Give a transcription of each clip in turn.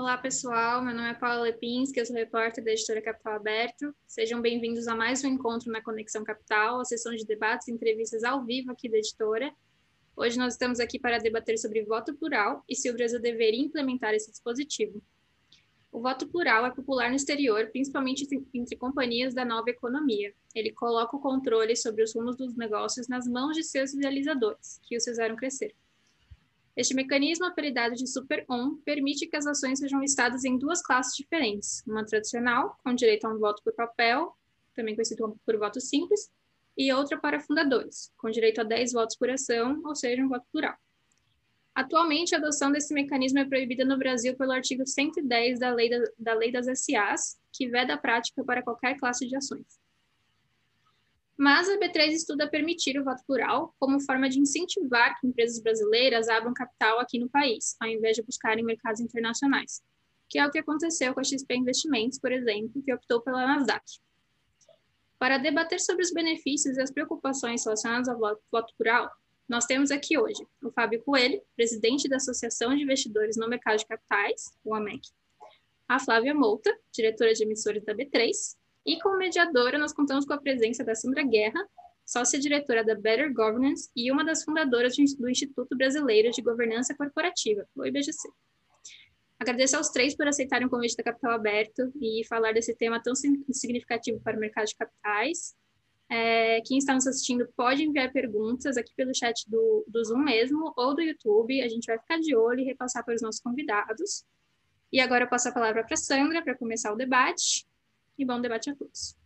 Olá, pessoal. Meu nome é Paula Lepinski, eu sou repórter da editora Capital Aberto. Sejam bem-vindos a mais um encontro na Conexão Capital, a sessão de debates e entrevistas ao vivo aqui da editora. Hoje nós estamos aqui para debater sobre voto plural e se o Brasil deveria implementar esse dispositivo. O voto plural é popular no exterior, principalmente entre companhias da nova economia. Ele coloca o controle sobre os rumos dos negócios nas mãos de seus idealizadores, que os fizeram crescer. Este mecanismo, apelidado de Super On, permite que as ações sejam listadas em duas classes diferentes: uma tradicional, com direito a um voto por papel, também conhecido por voto simples, e outra para fundadores, com direito a 10 votos por ação, ou seja, um voto plural. Atualmente, a adoção desse mecanismo é proibida no Brasil pelo artigo 110 da Lei, da, da lei das SAs, que veda a prática para qualquer classe de ações. Mas a B3 estuda permitir o voto plural como forma de incentivar que empresas brasileiras abram capital aqui no país, ao invés de buscarem mercados internacionais, que é o que aconteceu com a XP Investimentos, por exemplo, que optou pela Nasdaq. Para debater sobre os benefícios e as preocupações relacionadas ao voto plural, nós temos aqui hoje o Fábio Coelho, presidente da Associação de Investidores no Mercado de Capitais, o AMEC, a Flávia Mouta, diretora de emissores da B3, e como mediadora, nós contamos com a presença da Sandra Guerra, sócia-diretora da Better Governance e uma das fundadoras do Instituto Brasileiro de Governança Corporativa, o IBGC. Agradeço aos três por aceitarem o convite da Capital Aberto e falar desse tema tão significativo para o mercado de capitais. É, quem está nos assistindo pode enviar perguntas aqui pelo chat do, do Zoom mesmo ou do YouTube. A gente vai ficar de olho e repassar para os nossos convidados. E agora eu passo a palavra para a Sandra para começar o debate e bom debate a todos.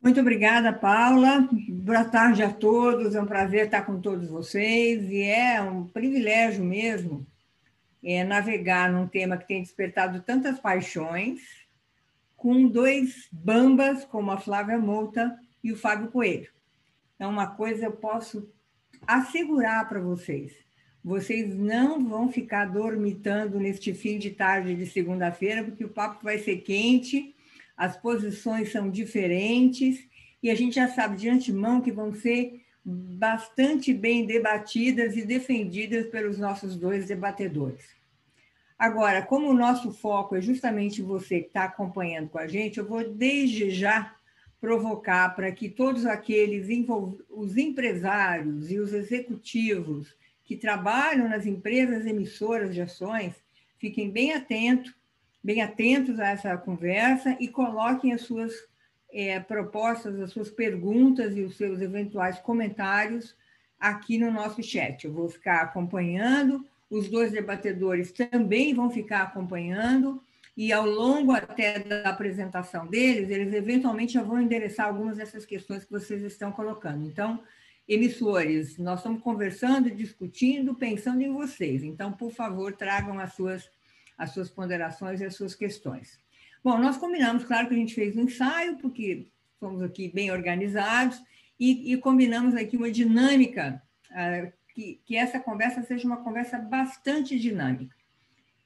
Muito obrigada, Paula. Boa tarde a todos. É um prazer estar com todos vocês e é um privilégio mesmo é, navegar num tema que tem despertado tantas paixões com dois bambas como a Flávia Mouta e o Fábio Coelho. Então, uma coisa eu posso assegurar para vocês: vocês não vão ficar dormitando neste fim de tarde de segunda-feira, porque o papo vai ser quente as posições são diferentes e a gente já sabe de antemão que vão ser bastante bem debatidas e defendidas pelos nossos dois debatedores. Agora, como o nosso foco é justamente você que está acompanhando com a gente, eu vou desde já provocar para que todos aqueles os empresários e os executivos que trabalham nas empresas emissoras de ações fiquem bem atentos bem atentos a essa conversa e coloquem as suas é, propostas, as suas perguntas e os seus eventuais comentários aqui no nosso chat. Eu vou ficar acompanhando, os dois debatedores também vão ficar acompanhando, e ao longo até da apresentação deles, eles eventualmente já vão endereçar algumas dessas questões que vocês estão colocando. Então, emissores, nós estamos conversando, discutindo, pensando em vocês. Então, por favor, tragam as suas as suas ponderações e as suas questões. Bom, nós combinamos, claro que a gente fez um ensaio, porque fomos aqui bem organizados, e, e combinamos aqui uma dinâmica, uh, que, que essa conversa seja uma conversa bastante dinâmica.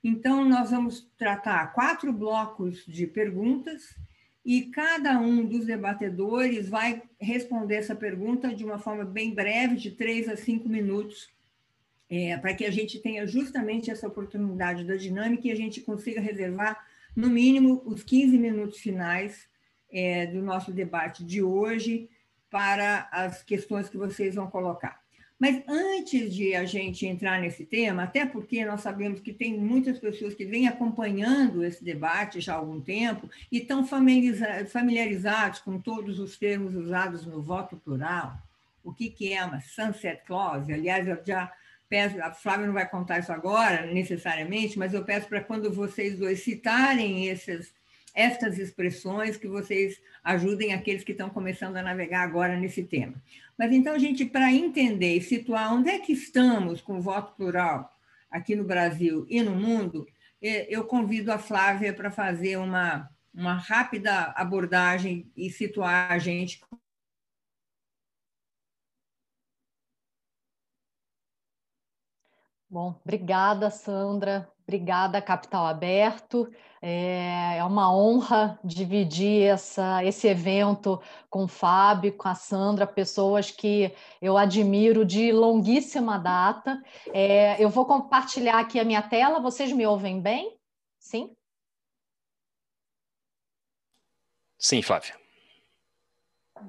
Então, nós vamos tratar quatro blocos de perguntas, e cada um dos debatedores vai responder essa pergunta de uma forma bem breve, de três a cinco minutos, é, para que a gente tenha justamente essa oportunidade da dinâmica e a gente consiga reservar, no mínimo, os 15 minutos finais é, do nosso debate de hoje para as questões que vocês vão colocar. Mas antes de a gente entrar nesse tema, até porque nós sabemos que tem muitas pessoas que vêm acompanhando esse debate já há algum tempo e estão familiarizados com todos os termos usados no voto plural, o que, que é uma sunset clause, aliás, eu já peço, a Flávia não vai contar isso agora, necessariamente, mas eu peço para quando vocês dois citarem essas, estas expressões, que vocês ajudem aqueles que estão começando a navegar agora nesse tema. Mas então, gente, para entender e situar onde é que estamos com o voto plural aqui no Brasil e no mundo, eu convido a Flávia para fazer uma, uma rápida abordagem e situar a gente Bom, obrigada, Sandra. Obrigada, Capital Aberto. É, é uma honra dividir essa, esse evento com o Fábio, com a Sandra, pessoas que eu admiro de longuíssima data. É, eu vou compartilhar aqui a minha tela. Vocês me ouvem bem? Sim? Sim, Flávia.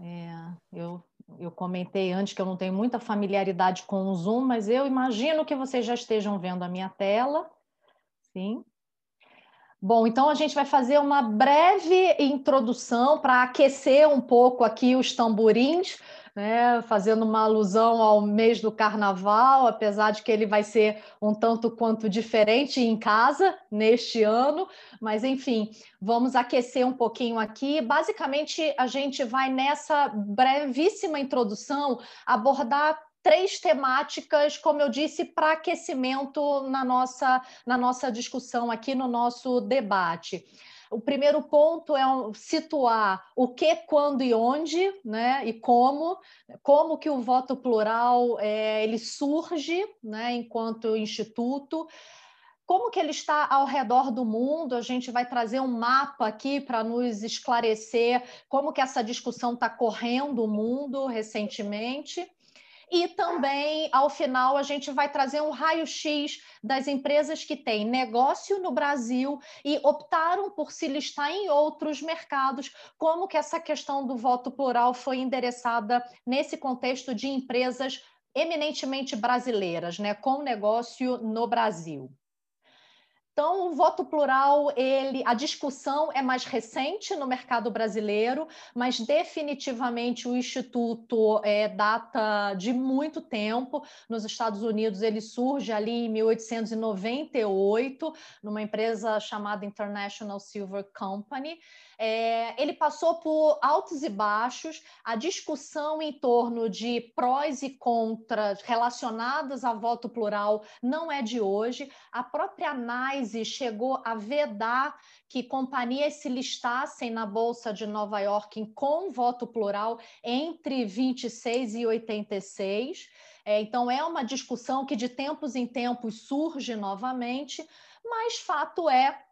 É, eu, eu comentei antes que eu não tenho muita familiaridade com o Zoom, mas eu imagino que vocês já estejam vendo a minha tela. Sim. Bom, então a gente vai fazer uma breve introdução para aquecer um pouco aqui os tamborins, né, fazendo uma alusão ao mês do carnaval, apesar de que ele vai ser um tanto quanto diferente em casa neste ano, mas enfim, vamos aquecer um pouquinho aqui. Basicamente, a gente vai nessa brevíssima introdução abordar três temáticas, como eu disse, para aquecimento na nossa, na nossa discussão aqui, no nosso debate. O primeiro ponto é situar o que, quando e onde, né, e como, como que o voto plural é, ele surge, né, enquanto instituto, como que ele está ao redor do mundo. A gente vai trazer um mapa aqui para nos esclarecer como que essa discussão está correndo o mundo recentemente. E também, ao final, a gente vai trazer um raio-x das empresas que têm negócio no Brasil e optaram por se listar em outros mercados, como que essa questão do voto plural foi endereçada nesse contexto de empresas eminentemente brasileiras, né, com negócio no Brasil. Então, o voto plural, ele, a discussão é mais recente no mercado brasileiro, mas definitivamente o Instituto é, data de muito tempo. Nos Estados Unidos, ele surge ali em 1898, numa empresa chamada International Silver Company. É, ele passou por altos e baixos, a discussão em torno de prós e contras relacionadas a voto plural não é de hoje. A própria análise chegou a vedar que companhias se listassem na Bolsa de Nova York com voto plural entre 26 e 86. É, então, é uma discussão que de tempos em tempos surge novamente, mas fato é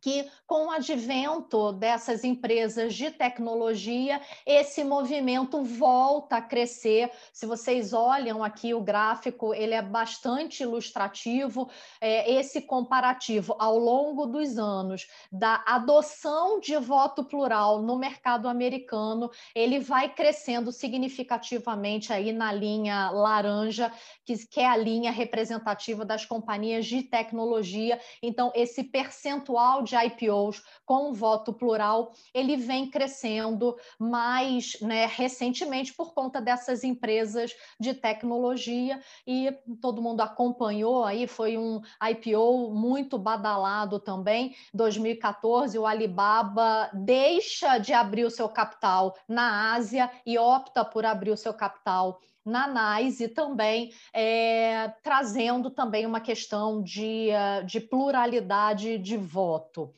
que, com o advento dessas empresas de tecnologia, esse movimento volta a crescer. Se vocês olham aqui o gráfico, ele é bastante ilustrativo. É, esse comparativo ao longo dos anos da adoção de voto plural no mercado americano, ele vai crescendo significativamente aí na linha laranja, que, que é a linha representativa das companhias de tecnologia. Então, esse percentual de IPOs com voto plural, ele vem crescendo mais né, recentemente por conta dessas empresas de tecnologia e todo mundo acompanhou aí, foi um IPO muito badalado também. 2014, o Alibaba deixa de abrir o seu capital na Ásia e opta por abrir o seu capital na NAIS e também é, trazendo também uma questão de, eh, de pluralidade de voto.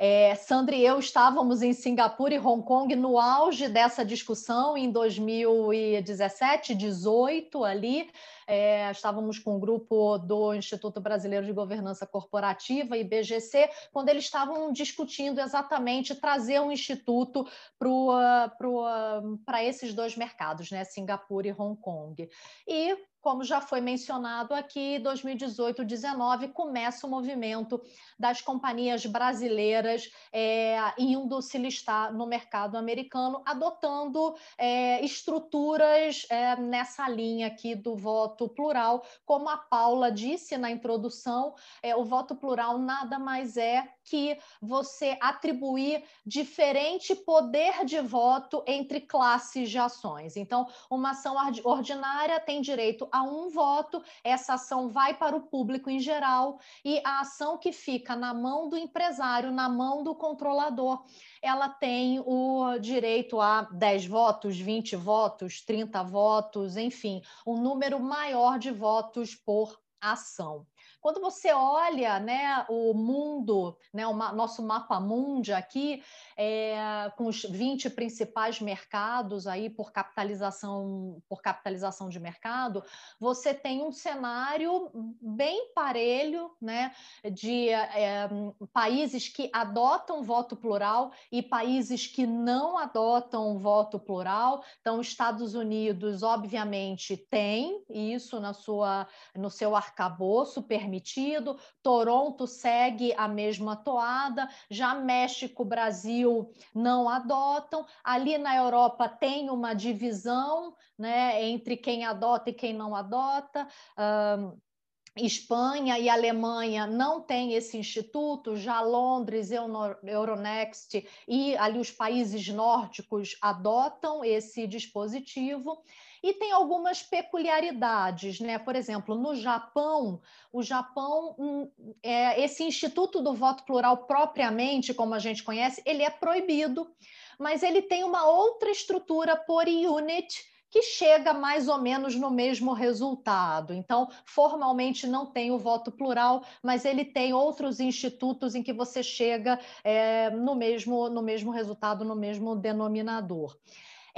É, Sandra e eu estávamos em Singapura e Hong Kong no auge dessa discussão em 2017, 18 ali. É, estávamos com um grupo do Instituto Brasileiro de Governança Corporativa, IBGC, quando eles estavam discutindo exatamente trazer um instituto para esses dois mercados, né, Singapura e Hong Kong. E como já foi mencionado aqui, 2018 2019 começa o movimento das companhias brasileiras é, indo se listar no mercado americano, adotando é, estruturas é, nessa linha aqui do voto plural. Como a Paula disse na introdução, é, o voto plural nada mais é que você atribuir diferente poder de voto entre classes de ações. Então, uma ação ordinária tem direito a um voto, essa ação vai para o público em geral, e a ação que fica na mão do empresário, na mão do controlador, ela tem o direito a 10 votos, 20 votos, 30 votos, enfim, um número maior de votos por ação. Quando você olha né, o mundo, né, o ma nosso mapa mundi aqui, é, com os 20 principais mercados aí por capitalização, por capitalização de mercado, você tem um cenário bem parelho né, de é, países que adotam voto plural e países que não adotam voto plural. Então, Estados Unidos, obviamente, tem isso na sua, no seu arcabouço, permite permitido, Toronto segue a mesma toada, já México, Brasil não adotam, ali na Europa tem uma divisão né, entre quem adota e quem não adota. Um, Espanha e Alemanha não têm esse instituto, já Londres, Euronext e ali os países nórdicos adotam esse dispositivo. E tem algumas peculiaridades, né? Por exemplo, no Japão, o Japão, hum, é, esse instituto do voto plural propriamente, como a gente conhece, ele é proibido, mas ele tem uma outra estrutura por unit que chega mais ou menos no mesmo resultado. Então, formalmente não tem o voto plural, mas ele tem outros institutos em que você chega é, no, mesmo, no mesmo resultado, no mesmo denominador.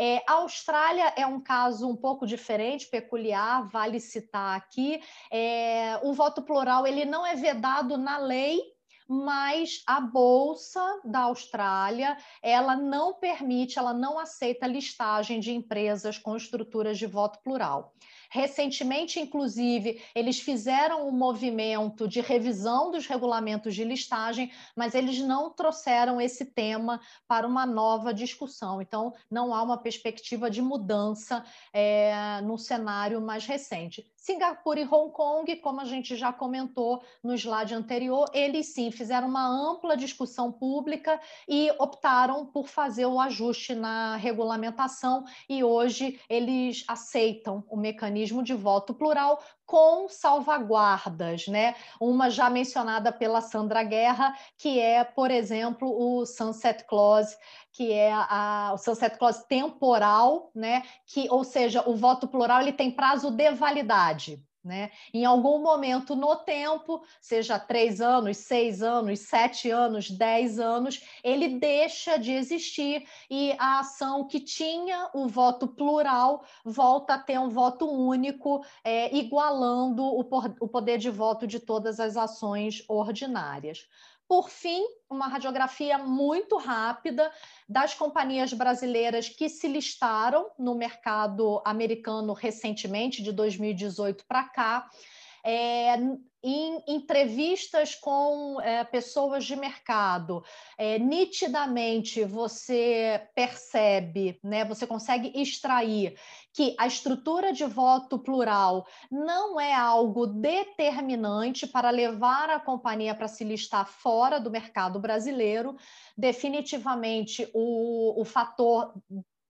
É, a Austrália é um caso um pouco diferente, peculiar, vale citar aqui. É, o voto plural ele não é vedado na lei, mas a bolsa da Austrália, ela não permite, ela não aceita listagem de empresas com estruturas de voto plural. Recentemente, inclusive, eles fizeram um movimento de revisão dos regulamentos de listagem, mas eles não trouxeram esse tema para uma nova discussão. Então, não há uma perspectiva de mudança é, no cenário mais recente. Singapura e Hong Kong, como a gente já comentou no slide anterior, eles sim fizeram uma ampla discussão pública e optaram por fazer o ajuste na regulamentação e hoje eles aceitam o mecanismo de voto plural com salvaguardas, né? Uma já mencionada pela Sandra Guerra, que é, por exemplo, o Sunset Clause, que é a, o sunset clause temporal, né? Que, ou seja, o voto plural ele tem prazo de validade. Né? Em algum momento no tempo, seja três anos, seis anos, sete anos, dez anos, ele deixa de existir e a ação que tinha o voto plural volta a ter um voto único, é, igualando o, o poder de voto de todas as ações ordinárias. Por fim, uma radiografia muito rápida das companhias brasileiras que se listaram no mercado americano recentemente, de 2018 para cá. É, em entrevistas com é, pessoas de mercado, é, nitidamente você percebe, né, você consegue extrair que a estrutura de voto plural não é algo determinante para levar a companhia para se listar fora do mercado brasileiro. Definitivamente, o, o fator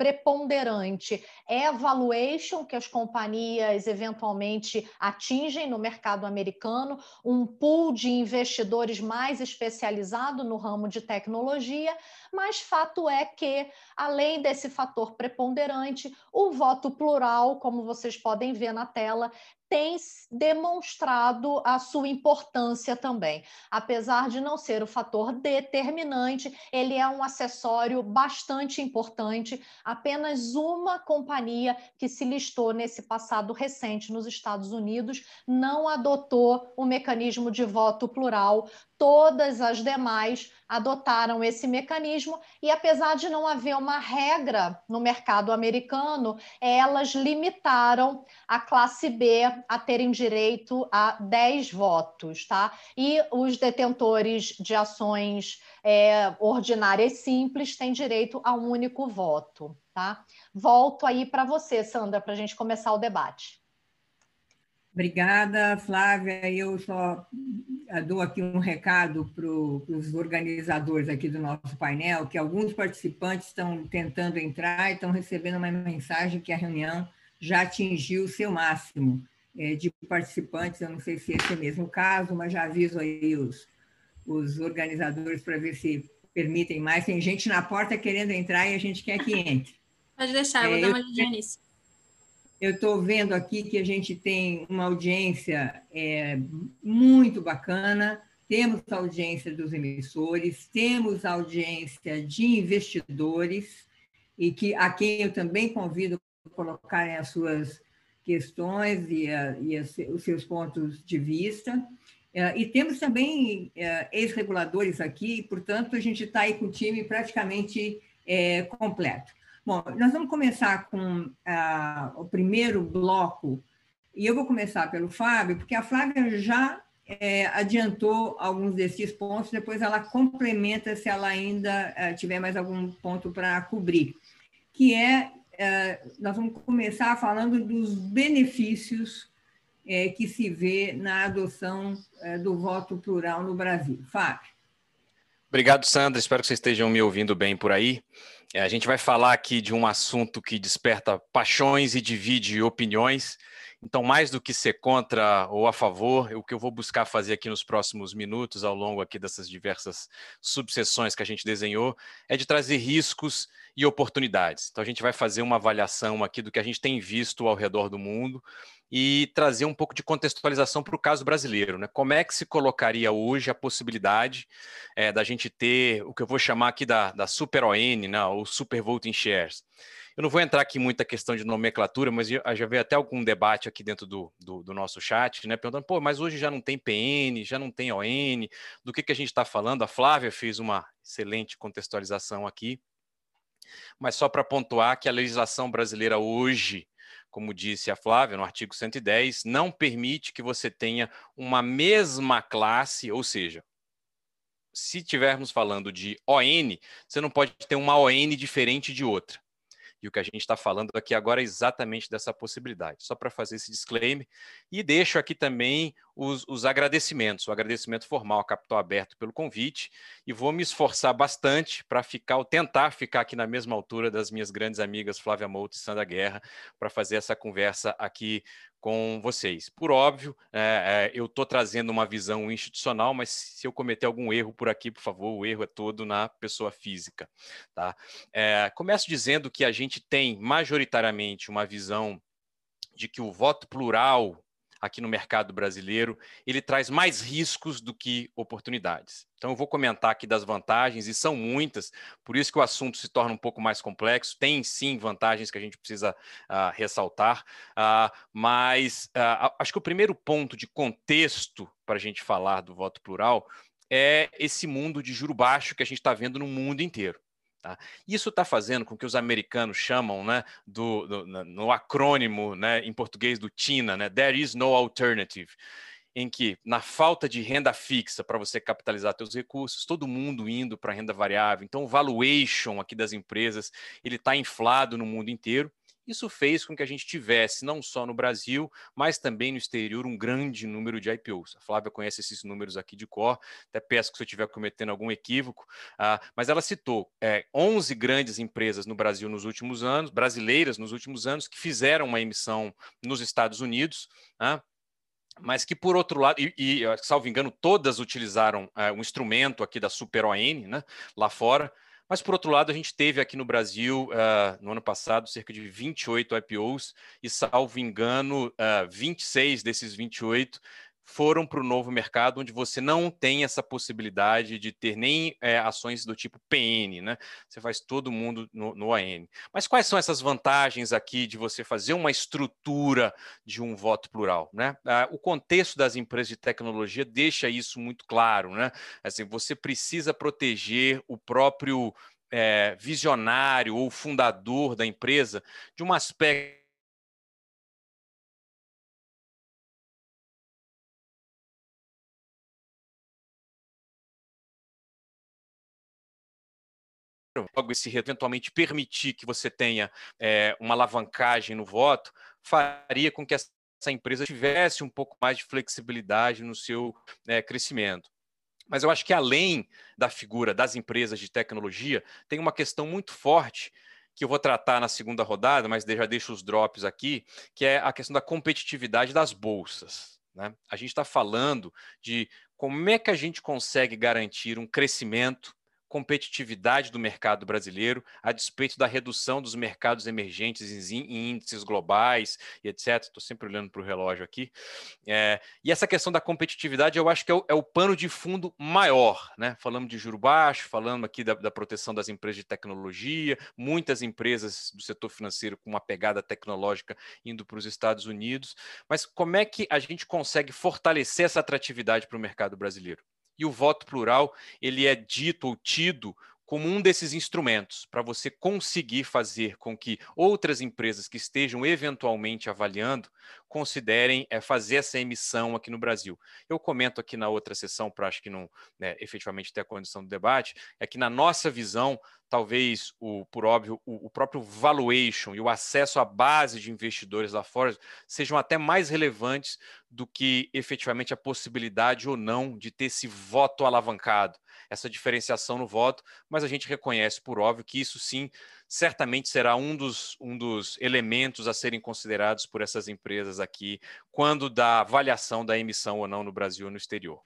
preponderante. É a valuation que as companhias eventualmente atingem no mercado americano, um pool de investidores mais especializado no ramo de tecnologia, mas fato é que, além desse fator preponderante, o voto plural, como vocês podem ver na tela, tem demonstrado a sua importância também. Apesar de não ser o fator determinante, ele é um acessório bastante importante. Apenas uma companhia que se listou nesse passado recente nos Estados Unidos não adotou o mecanismo de voto plural todas as demais adotaram esse mecanismo e apesar de não haver uma regra no mercado americano, elas limitaram a classe B a terem direito a 10 votos, tá? E os detentores de ações é, ordinárias simples têm direito a um único voto, tá? Volto aí para você, Sandra, para a gente começar o debate. Obrigada, Flávia. Eu só eh, dou aqui um recado para os organizadores aqui do nosso painel, que alguns participantes estão tentando entrar e estão recebendo uma mensagem que a reunião já atingiu o seu máximo é, de participantes. Eu não sei se esse é o mesmo caso, mas já aviso aí os, os organizadores para ver se permitem mais. Tem gente na porta querendo entrar e a gente quer que entre. Pode deixar, eu vou é, dar uma olhadinha nisso. Eu estou vendo aqui que a gente tem uma audiência é, muito bacana, temos a audiência dos emissores, temos a audiência de investidores, e que a quem eu também convido a colocarem as suas questões e, a, e os seus pontos de vista. É, e temos também é, ex-reguladores aqui, portanto, a gente está aí com o time praticamente é, completo. Bom, nós vamos começar com ah, o primeiro bloco, e eu vou começar pelo Fábio, porque a Flávia já é, adiantou alguns desses pontos, depois ela complementa se ela ainda é, tiver mais algum ponto para cobrir, que é, é, nós vamos começar falando dos benefícios é, que se vê na adoção do voto plural no Brasil. Fábio. Obrigado, Sandra. Espero que vocês estejam me ouvindo bem por aí. É, a gente vai falar aqui de um assunto que desperta paixões e divide opiniões. Então, mais do que ser contra ou a favor, o que eu vou buscar fazer aqui nos próximos minutos, ao longo aqui dessas diversas subseções que a gente desenhou, é de trazer riscos e oportunidades. Então, a gente vai fazer uma avaliação aqui do que a gente tem visto ao redor do mundo e trazer um pouco de contextualização para o caso brasileiro. Né? Como é que se colocaria hoje a possibilidade é, da gente ter o que eu vou chamar aqui da, da Super ON, né, ou Super Voting Shares? Eu não vou entrar aqui muita questão de nomenclatura, mas já veio até algum debate aqui dentro do, do, do, nosso chat, né? Perguntando, pô, mas hoje já não tem PN, já não tem ON, do que, que a gente está falando? A Flávia fez uma excelente contextualização aqui. Mas só para pontuar que a legislação brasileira hoje, como disse a Flávia, no artigo 110, não permite que você tenha uma mesma classe, ou seja, se tivermos falando de ON, você não pode ter uma ON diferente de outra. E o que a gente está falando aqui agora é exatamente dessa possibilidade. Só para fazer esse disclaimer. E deixo aqui também os, os, agradecimentos, o agradecimento formal a Capital Aberto pelo convite. E vou me esforçar bastante para ficar, ou tentar ficar aqui na mesma altura das minhas grandes amigas Flávia Mouto e Sandra Guerra, para fazer essa conversa aqui com vocês. Por óbvio, é, é, eu estou trazendo uma visão institucional, mas se eu cometer algum erro por aqui, por favor, o erro é todo na pessoa física. Tá? É, começo dizendo que a gente tem majoritariamente uma visão de que o voto plural aqui no mercado brasileiro, ele traz mais riscos do que oportunidades. Então, eu vou comentar aqui das vantagens, e são muitas, por isso que o assunto se torna um pouco mais complexo. Tem sim vantagens que a gente precisa uh, ressaltar, uh, mas uh, acho que o primeiro ponto de contexto para a gente falar do voto plural é esse mundo de juro baixo que a gente está vendo no mundo inteiro. Tá? Isso está fazendo com que os americanos chamam, né, do, do, no acrônimo né, em português do TINA, né, There is no alternative, em que, na falta de renda fixa para você capitalizar seus recursos, todo mundo indo para renda variável. Então, o valuation aqui das empresas ele está inflado no mundo inteiro isso fez com que a gente tivesse, não só no Brasil, mas também no exterior, um grande número de IPOs. A Flávia conhece esses números aqui de cor, até peço que se eu estiver cometendo algum equívoco, uh, mas ela citou é, 11 grandes empresas no Brasil nos últimos anos, brasileiras nos últimos anos, que fizeram uma emissão nos Estados Unidos. Uh, mas que por outro lado, e, e salvo engano, todas utilizaram uh, um instrumento aqui da Super ON, né, lá fora, mas, por outro lado, a gente teve aqui no Brasil, uh, no ano passado, cerca de 28 IPOs, e, salvo engano, uh, ah, 26 desses 28 foram para o novo mercado, onde você não tem essa possibilidade de ter nem é, ações do tipo PN, né? Você faz todo mundo no, no AN. Mas quais são essas vantagens aqui de você fazer uma estrutura de um voto plural, né? Ah, o contexto das empresas de tecnologia deixa isso muito claro, né? Assim, você precisa proteger o próprio é, visionário ou fundador da empresa de um aspecto logo esse eventualmente permitir que você tenha é, uma alavancagem no voto, faria com que essa empresa tivesse um pouco mais de flexibilidade no seu é, crescimento. Mas eu acho que além da figura das empresas de tecnologia, tem uma questão muito forte que eu vou tratar na segunda rodada, mas já deixo os drops aqui, que é a questão da competitividade das bolsas. Né? A gente está falando de como é que a gente consegue garantir um crescimento competitividade do mercado brasileiro, a despeito da redução dos mercados emergentes em índices globais e etc. Estou sempre olhando para o relógio aqui. É, e essa questão da competitividade, eu acho que é o, é o, pano de fundo maior. Né? Falamos de juro baixo, falamos aqui da, da proteção das empresas de tecnologia, muitas empresas do setor financeiro com uma pegada tecnológica indo para os Estados Unidos. Mas como é que a gente consegue fortalecer essa atratividade para o mercado brasileiro? E o voto plural ele é dito ou tido como um desses instrumentos para você conseguir fazer com que outras empresas que estejam eventualmente avaliando considerem é, fazer essa emissão aqui no Brasil. Eu comento aqui na outra sessão, para acho que não né, efetivamente ter a condição do debate, é que na nossa visão, talvez, o, por óbvio, o, o próprio valuation e o acesso à base de investidores lá fora sejam até mais relevantes do que efetivamente a possibilidade ou não de ter esse voto alavancado, essa diferenciação no voto, mas a gente reconhece, por óbvio, que isso sim certamente será um dos, um dos elementos a serem considerados por essas empresas aqui quando da avaliação da emissão ou não no Brasil ou no exterior.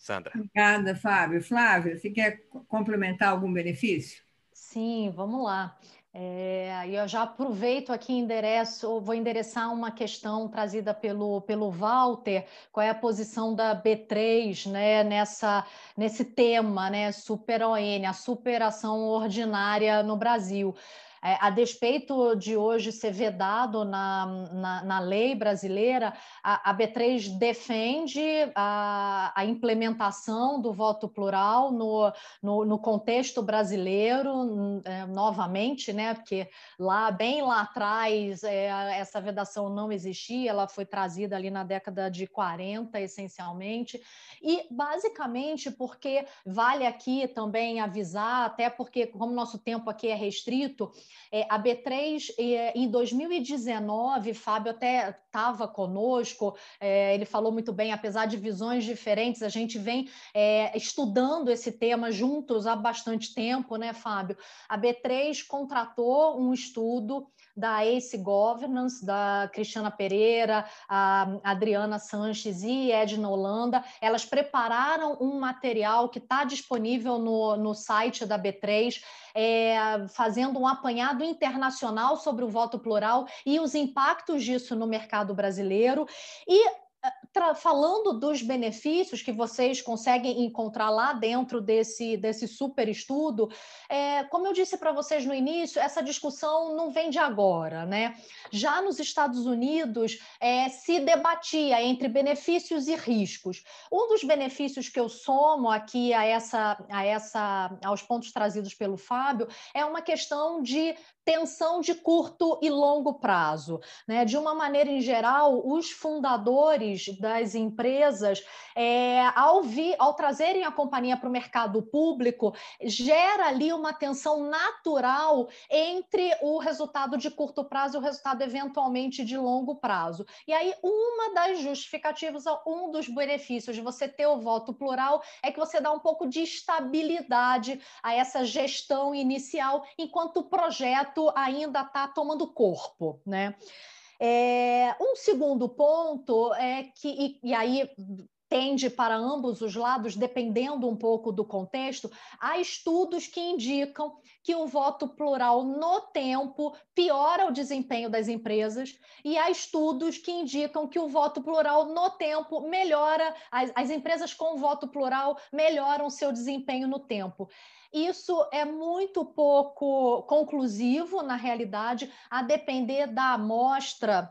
Sandra. Obrigada, Fábio. Flávia, você quer complementar algum benefício? Sim, vamos lá. É, eu já aproveito aqui endereço, vou endereçar uma questão trazida pelo, pelo Walter, qual é a posição da B3 né, nessa, nesse tema, né, super ON, a superação ordinária no Brasil. É, a despeito de hoje ser vedado na, na, na lei brasileira, a, a, B3 defende a, a, implementação do voto plural no, no, no contexto brasileiro, é, novamente, né? Porque lá, bem lá atrás, é, essa vedação não existia, ela foi trazida ali na década de 40, essencialmente, e basicamente porque vale aqui também avisar, até porque, como nosso tempo aqui é restrito, é, a B3, é, em 2019, Fábio até estava conosco, é, ele falou muito bem, apesar de visões diferentes, a gente vem é, estudando esse tema juntos há bastante tempo, né, Fábio? A B3 contratou um estudo da Ace Governance, da Cristiana Pereira, a Adriana Sanches e Edna Holanda. Elas prepararam um material que está disponível no, no site da B3, é, fazendo um apanhado internacional sobre o voto plural e os impactos disso no mercado brasileiro. E falando dos benefícios que vocês conseguem encontrar lá dentro desse, desse super estudo, é, como eu disse para vocês no início, essa discussão não vem de agora, né? Já nos Estados Unidos é, se debatia entre benefícios e riscos. Um dos benefícios que eu somo aqui a essa, a essa, aos pontos trazidos pelo Fábio é uma questão de tensão de curto e longo prazo. Né? De uma maneira em geral, os fundadores das empresas, é, ao, vi, ao trazerem a companhia para o mercado público, gera ali uma tensão natural entre o resultado de curto prazo e o resultado eventualmente de longo prazo. E aí, uma das justificativas, um dos benefícios de você ter o voto plural é que você dá um pouco de estabilidade a essa gestão inicial, enquanto o projeto ainda está tomando corpo, né? É, um segundo ponto é que, e, e aí tende para ambos os lados, dependendo um pouco do contexto, há estudos que indicam que o voto plural no tempo piora o desempenho das empresas, e há estudos que indicam que o voto plural no tempo melhora, as, as empresas com voto plural melhoram seu desempenho no tempo. Isso é muito pouco conclusivo, na realidade, a depender da amostra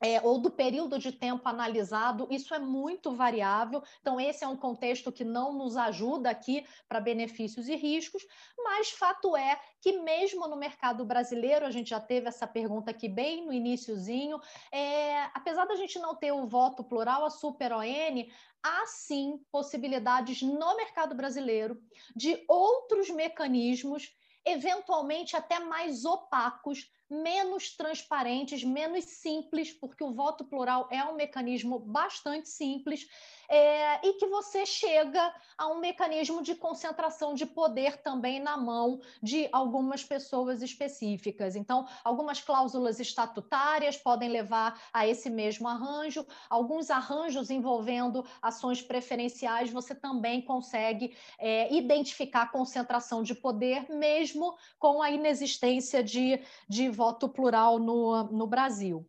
é, ou do período de tempo analisado, isso é muito variável. Então, esse é um contexto que não nos ajuda aqui para benefícios e riscos, mas fato é que, mesmo no mercado brasileiro, a gente já teve essa pergunta aqui bem no iníciozinho, é, apesar da gente não ter o voto plural, a Super ON, há sim possibilidades no mercado brasileiro de outros mecanismos, eventualmente até mais opacos, menos transparentes, menos simples, porque o voto plural é um mecanismo bastante simples é, e que você chega a um mecanismo de concentração de poder também na mão de algumas pessoas específicas. Então, algumas cláusulas estatutárias podem levar a esse mesmo arranjo, alguns arranjos envolvendo ações preferenciais, você também consegue é, identificar concentração de poder, mesmo com a inexistência de, de voto plural no, no Brasil.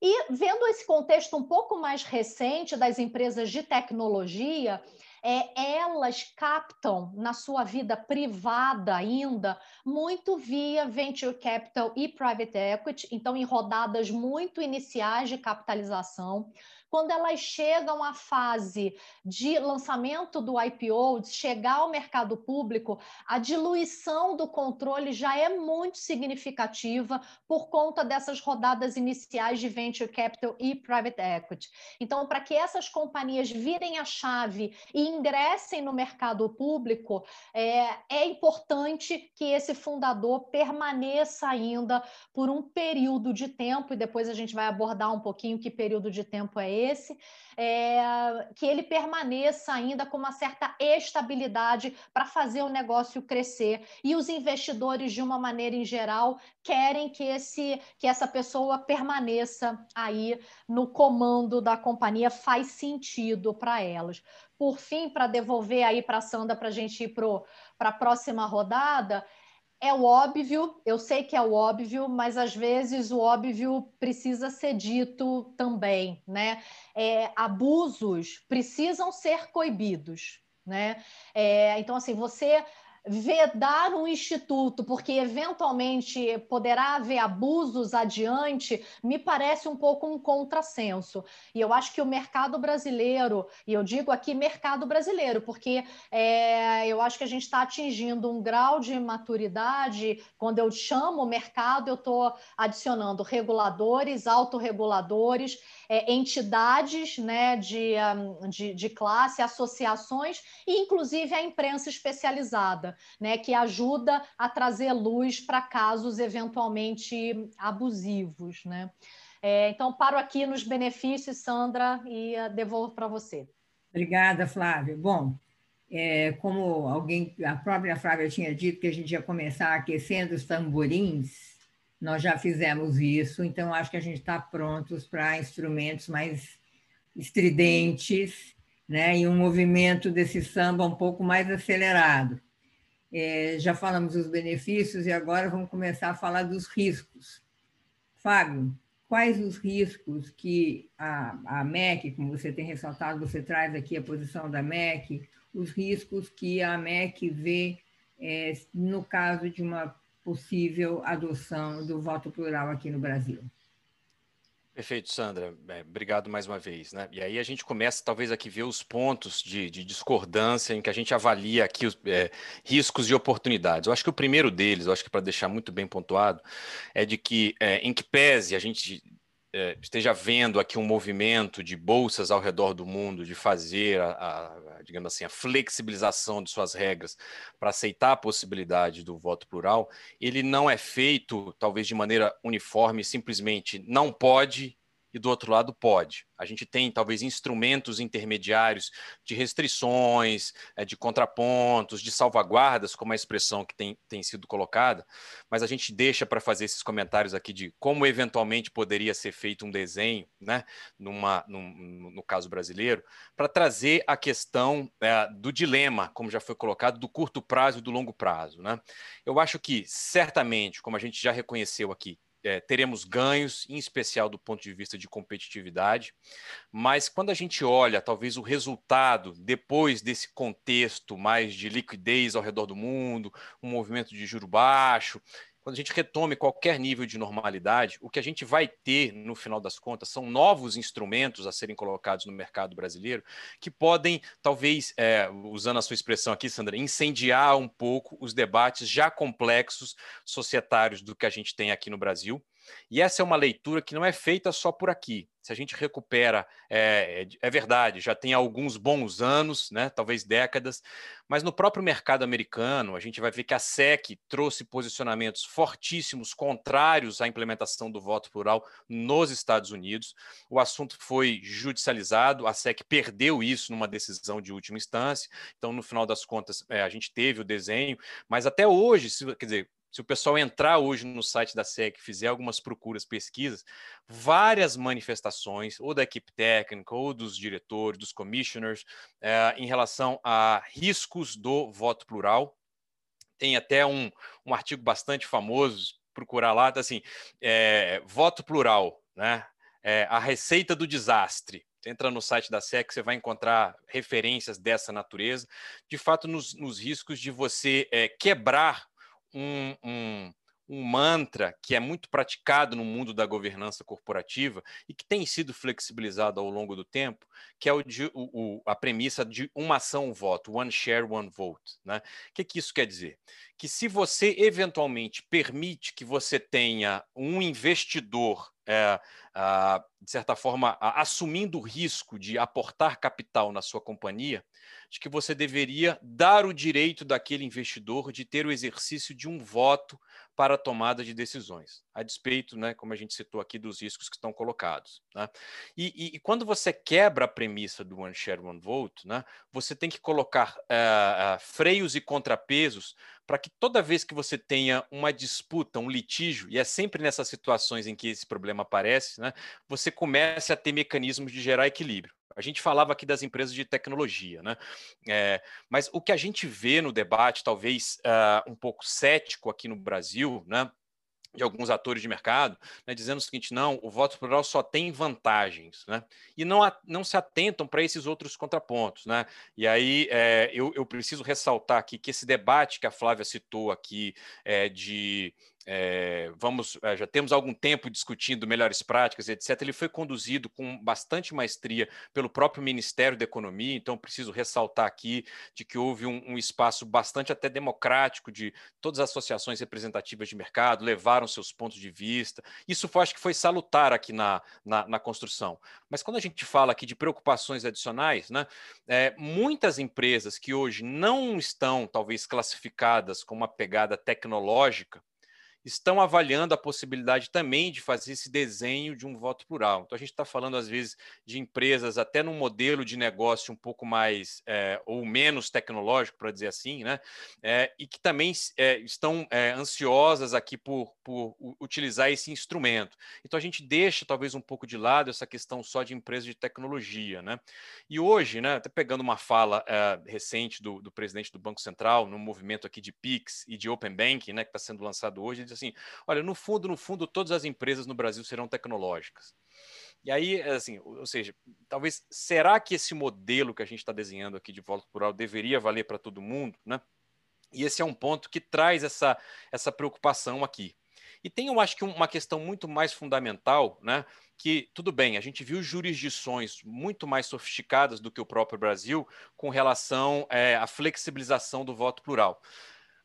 E vendo esse contexto um pouco mais recente das empresas de tecnologia, é, elas captam na sua vida privada ainda muito via venture capital e private equity, então em rodadas muito iniciais de capitalização, quando elas chegam à fase de lançamento do IPO, de chegar ao mercado público, a diluição do controle já é muito significativa por conta dessas rodadas iniciais de venture capital e private equity. Então, para que essas companhias virem a chave e ingressem no mercado público, é, é importante que esse fundador permaneça ainda por um período de tempo, e depois a gente vai abordar um pouquinho que período de tempo é esse, é, que ele permaneça ainda com uma certa estabilidade para fazer o negócio crescer. E os investidores, de uma maneira em geral, querem que, esse, que essa pessoa permaneça aí no comando da companhia, faz sentido para elas. Por fim, para devolver aí para a Sandra para a gente ir para a próxima rodada, é o óbvio, eu sei que é o óbvio, mas às vezes o óbvio precisa ser dito também, né? É, abusos precisam ser coibidos, né? É, então, assim, você vedar um instituto, porque eventualmente poderá haver abusos adiante, me parece um pouco um contrassenso. E eu acho que o mercado brasileiro, e eu digo aqui mercado brasileiro, porque é, eu acho que a gente está atingindo um grau de maturidade, quando eu chamo mercado, eu estou adicionando reguladores, autorreguladores, é, entidades né, de, de, de classe, associações e, inclusive, a imprensa especializada, né, que ajuda a trazer luz para casos eventualmente abusivos. Né? É, então, paro aqui nos benefícios, Sandra, e uh, devolvo para você. Obrigada, Flávia. Bom, é, como alguém, a própria Flávia tinha dito que a gente ia começar aquecendo os tamborins, nós já fizemos isso, então acho que a gente está prontos para instrumentos mais estridentes, né? E um movimento desse samba um pouco mais acelerado. É, já falamos dos benefícios e agora vamos começar a falar dos riscos. Fábio, quais os riscos que a, a MEC, como você tem ressaltado, você traz aqui a posição da MEC, os riscos que a MEC vê é, no caso de uma possível adoção do voto plural aqui no Brasil. Perfeito, Sandra. É, obrigado mais uma vez. Né? E aí a gente começa, talvez, aqui ver os pontos de, de discordância em que a gente avalia aqui os é, riscos e oportunidades. Eu acho que o primeiro deles, eu acho que para deixar muito bem pontuado, é de que, é, em que pese a gente é, esteja vendo aqui um movimento de bolsas ao redor do mundo de fazer a, a, digamos assim, a flexibilização de suas regras para aceitar a possibilidade do voto plural, ele não é feito, talvez de maneira uniforme, simplesmente não pode e do outro lado pode. A gente tem talvez instrumentos intermediários de restrições, é, de contrapontos, de salvaguardas, como a expressão que tem, tem sido colocada, mas a gente deixa para fazer esses comentários aqui de como eventualmente poderia ser feito um desenho, né, numa, num, no caso brasileiro, para trazer a questão é, do dilema, como já foi colocado, do curto prazo e do longo prazo. Né? Eu acho que certamente, como a gente já reconheceu aqui, é, teremos ganhos, em especial do ponto de vista de competitividade, mas quando a gente olha talvez o resultado depois desse contexto mais de liquidez ao redor do mundo, um movimento de juro baixo, quando a gente retome qualquer nível de normalidade, o que a gente vai ter, no final das contas, são novos instrumentos a serem colocados no mercado brasileiro que podem, talvez, é, usando a sua expressão aqui, Sandra, incendiar um pouco os debates já complexos societários do que a gente tem aqui no Brasil. E essa é uma leitura que não é feita só por aqui se a gente recupera, é, é, verdade, já tem alguns bons anos, né, talvez décadas, mas no próprio mercado americano, a gente vai ver que a SEC trouxe posicionamentos fortíssimos contrários à implementação do voto plural nos Estados Unidos. O assunto foi judicializado, a SEC perdeu isso numa decisão de última instância, então, no final das contas, é, a gente teve o desenho, mas até hoje, se, quer dizer, se o pessoal entrar hoje no site da SEC, fizer algumas procuras, pesquisas, várias manifestações, ou da equipe técnica, ou dos diretores, dos commissioners, é, em relação a riscos do voto plural. Tem até um, um artigo bastante famoso, procurar lá, tá assim, é, voto plural, né? É, a receita do desastre. Entra no site da SEC, você vai encontrar referências dessa natureza, de fato, nos, nos riscos de você é, quebrar um, um, um mantra que é muito praticado no mundo da governança corporativa e que tem sido flexibilizado ao longo do tempo, que é o de, o, a premissa de uma ação, um voto, one share, one vote. Né? O que, que isso quer dizer? Que se você eventualmente permite que você tenha um investidor é, de certa forma, assumindo o risco de aportar capital na sua companhia, de que você deveria dar o direito daquele investidor de ter o exercício de um voto para a tomada de decisões, a despeito, né, como a gente citou aqui, dos riscos que estão colocados. Né? E, e, e, quando você quebra a premissa do One Share, One Vote, né, você tem que colocar uh, uh, freios e contrapesos para que toda vez que você tenha uma disputa, um litígio, e é sempre nessas situações em que esse problema aparece, né, você comece a ter mecanismos de gerar equilíbrio. A gente falava aqui das empresas de tecnologia, né? É, mas o que a gente vê no debate, talvez uh, um pouco cético aqui no Brasil, né? de alguns atores de mercado, né, dizendo o seguinte: não, o voto plural só tem vantagens, né? E não, não se atentam para esses outros contrapontos, né? E aí é, eu, eu preciso ressaltar aqui que esse debate que a Flávia citou aqui é, de é, vamos, é, já temos algum tempo discutindo melhores práticas, etc. Ele foi conduzido com bastante maestria pelo próprio Ministério da Economia, então preciso ressaltar aqui de que houve um, um espaço bastante até democrático de todas as associações representativas de mercado, levaram seus pontos de vista. Isso foi, acho que foi salutar aqui na, na, na construção. Mas quando a gente fala aqui de preocupações adicionais, né, é, muitas empresas que hoje não estão, talvez, classificadas com uma pegada tecnológica, estão avaliando a possibilidade também de fazer esse desenho de um voto plural. Então, a gente está falando, às vezes, de empresas até num modelo de negócio um pouco mais é, ou menos tecnológico, para dizer assim, né? É, e que também é, estão ansiosas aqui por, por utilizar esse instrumento. Então, a gente deixa talvez um pouco de lado essa questão só de empresas de tecnologia. Né? E hoje, né, até pegando uma fala recente do, do presidente do Banco Central, no movimento aqui de PIX e de Open Banking, né, que está sendo lançado hoje, ele assim: olha, no fundo, no fundo, todas as empresas no Brasil serão tecnológicas. E aí, assim, ou seja, talvez, será que esse modelo que a gente está desenhando aqui de volta plural deveria valer para todo mundo, né? E esse é um ponto que traz essa, essa preocupação aqui. E tem, eu acho que uma questão muito mais fundamental, né? Que tudo bem, a gente viu jurisdições muito mais sofisticadas do que o próprio Brasil com relação é, à flexibilização do voto plural.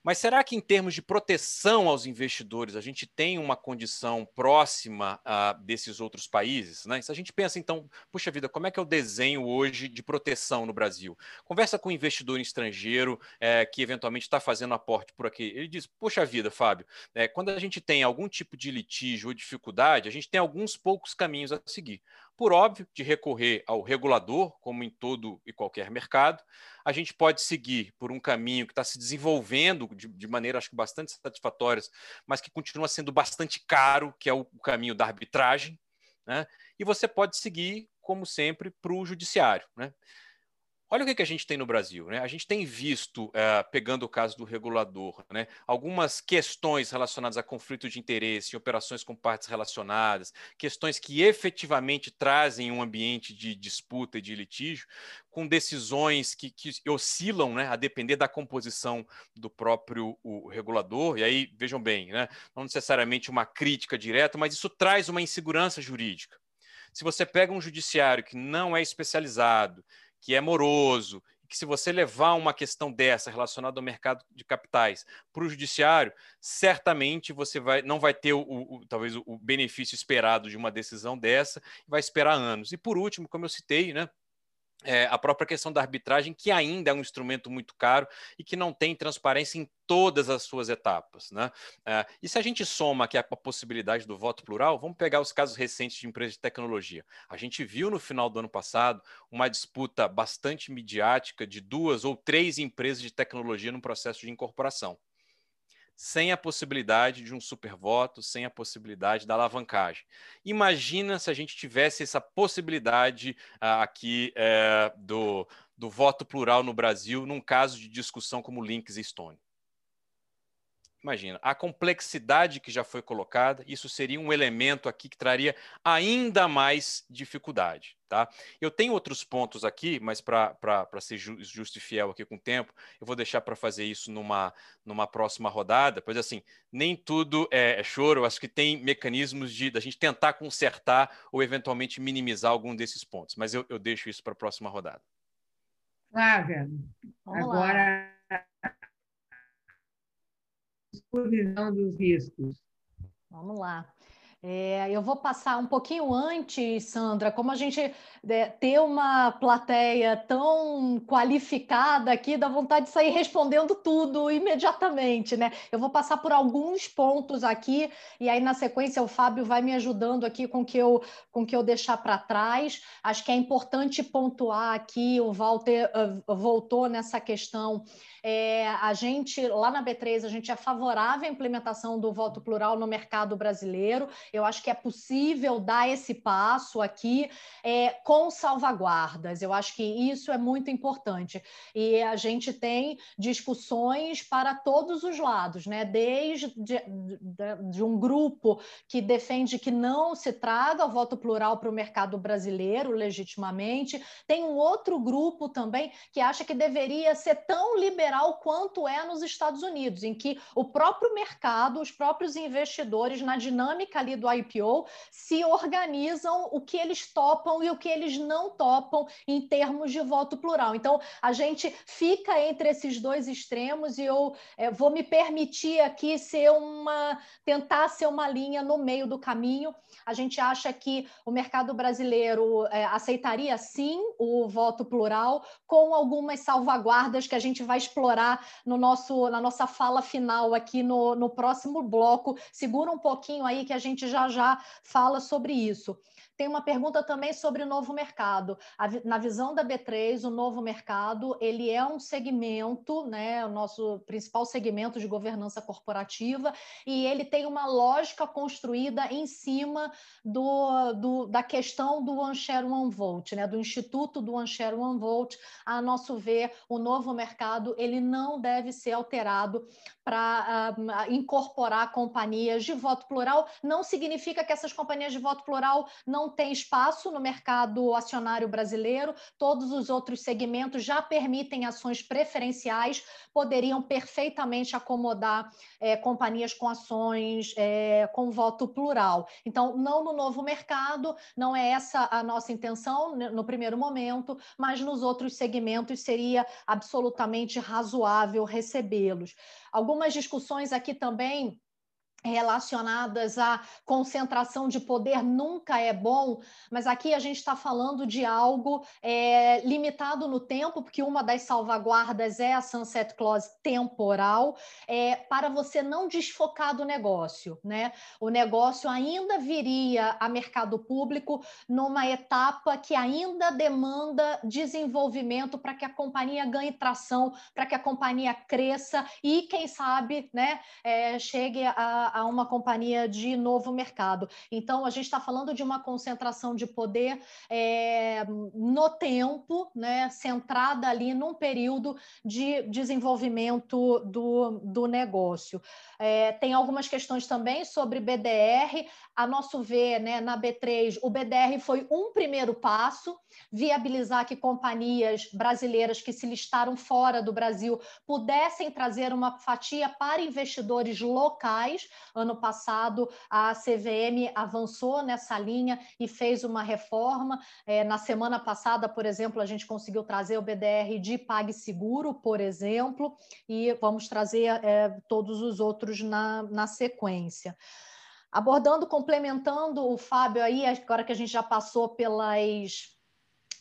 Mas será que, em termos de proteção aos investidores, a gente tem uma condição próxima uh, desses outros países? Né? Se a gente pensa, então, puxa vida, como é que é o desenho hoje de proteção no Brasil? Conversa com um investidor estrangeiro é, que eventualmente está fazendo aporte por aqui. Ele diz: Puxa vida, Fábio, é, quando a gente tem algum tipo de litígio ou dificuldade, a gente tem alguns poucos caminhos a seguir por óbvio, de recorrer ao regulador, como em todo e qualquer mercado. A gente pode seguir por um caminho que está se desenvolvendo de, de, maneira, acho que bastante satisfatória, mas que continua sendo bastante caro, que é o, caminho da arbitragem. Né? E você pode seguir, como sempre, para o judiciário. Né? Olha o que, que a gente tem no Brasil. Né? A gente tem visto, uh, pegando o caso do regulador, né, algumas questões relacionadas a conflito de interesse, operações com partes relacionadas, questões que efetivamente trazem um ambiente de disputa e de litígio, com decisões que, que oscilam né, a depender da composição do próprio regulador. E aí, vejam bem, né, não necessariamente uma crítica direta, mas isso traz uma insegurança jurídica. Se você pega um judiciário que não é especializado, que é moroso, que se você levar uma questão dessa relacionada ao mercado de capitais para o judiciário, certamente você vai, não vai ter o, o talvez o benefício esperado de uma decisão dessa, vai esperar anos. E por último, como eu citei, né, é, a própria questão da arbitragem, que ainda é um instrumento muito caro e que não tem transparência em todas as suas etapas. Né? É, e se a gente soma aqui a possibilidade do voto plural, vamos pegar os casos recentes de empresas de tecnologia. A gente viu no final do ano passado uma disputa bastante midiática de duas ou três empresas de tecnologia no processo de incorporação sem a possibilidade de um supervoto, sem a possibilidade da alavancagem. Imagina se a gente tivesse essa possibilidade uh, aqui uh, do, do voto plural no Brasil, num caso de discussão como Links e Stone. Imagina, a complexidade que já foi colocada, isso seria um elemento aqui que traria ainda mais dificuldade. Tá? Eu tenho outros pontos aqui, mas para ser justo e fiel aqui com o tempo, eu vou deixar para fazer isso numa, numa próxima rodada, pois assim, nem tudo é, é choro, acho que tem mecanismos de da gente tentar consertar ou eventualmente minimizar algum desses pontos, mas eu, eu deixo isso para a próxima rodada. Flávia, agora supervisão dos riscos. Vamos lá. É, eu vou passar um pouquinho antes, Sandra, como a gente é, ter uma plateia tão qualificada aqui, dá vontade de sair respondendo tudo imediatamente, né? Eu vou passar por alguns pontos aqui, e aí na sequência o Fábio vai me ajudando aqui com que eu, com que eu deixar para trás. Acho que é importante pontuar aqui, o Walter uh, voltou nessa questão é, a gente, lá na B3, a gente é favorável à implementação do voto plural no mercado brasileiro. Eu acho que é possível dar esse passo aqui é, com salvaguardas. Eu acho que isso é muito importante. E a gente tem discussões para todos os lados, né? Desde de, de, de um grupo que defende que não se traga o voto plural para o mercado brasileiro legitimamente, tem um outro grupo também que acha que deveria ser tão liberal quanto é nos Estados Unidos, em que o próprio mercado, os próprios investidores, na dinâmica ali do IPO, se organizam o que eles topam e o que eles não topam em termos de voto plural. Então, a gente fica entre esses dois extremos e eu é, vou me permitir aqui ser uma, tentar ser uma linha no meio do caminho. A gente acha que o mercado brasileiro é, aceitaria sim o voto plural, com algumas salvaguardas que a gente vai explorar explorar no nosso, na nossa fala final aqui no, no próximo bloco. Segura um pouquinho aí que a gente já já fala sobre isso. Tem uma pergunta também sobre o novo mercado. na visão da B3, o novo mercado ele é um segmento, né, o nosso principal segmento de governança corporativa, e ele tem uma lógica construída em cima do, do da questão do One Share One Vote, né, do Instituto do One Share One Vote. A nosso ver, o novo mercado ele não deve ser alterado para uh, incorporar companhias de voto plural. Não significa que essas companhias de voto plural não têm espaço no mercado acionário brasileiro. Todos os outros segmentos já permitem ações preferenciais, poderiam perfeitamente acomodar é, companhias com ações é, com voto plural. Então, não no novo mercado, não é essa a nossa intenção no primeiro momento, mas nos outros segmentos seria absolutamente razoável recebê-los. Algumas discussões aqui também relacionadas à concentração de poder nunca é bom, mas aqui a gente está falando de algo é, limitado no tempo, porque uma das salvaguardas é a sunset clause temporal, é, para você não desfocar do negócio, né? O negócio ainda viria a mercado público numa etapa que ainda demanda desenvolvimento para que a companhia ganhe tração, para que a companhia cresça e, quem sabe, né, é, chegue a a, uma companhia de novo mercado. Então, a gente está falando de uma concentração de poder é, no tempo, né, centrada ali num período de desenvolvimento do, do negócio. É, tem algumas questões também sobre BDR. A nosso ver, né, na B3, o BDR foi um primeiro passo, viabilizar que companhias brasileiras que se listaram fora do Brasil pudessem trazer uma fatia para investidores locais. Ano passado, a CVM avançou nessa linha e fez uma reforma. É, na semana passada, por exemplo, a gente conseguiu trazer o BDR de PagSeguro, por exemplo, e vamos trazer é, todos os outros na, na sequência. Abordando, complementando o Fábio aí, agora que a gente já passou pelas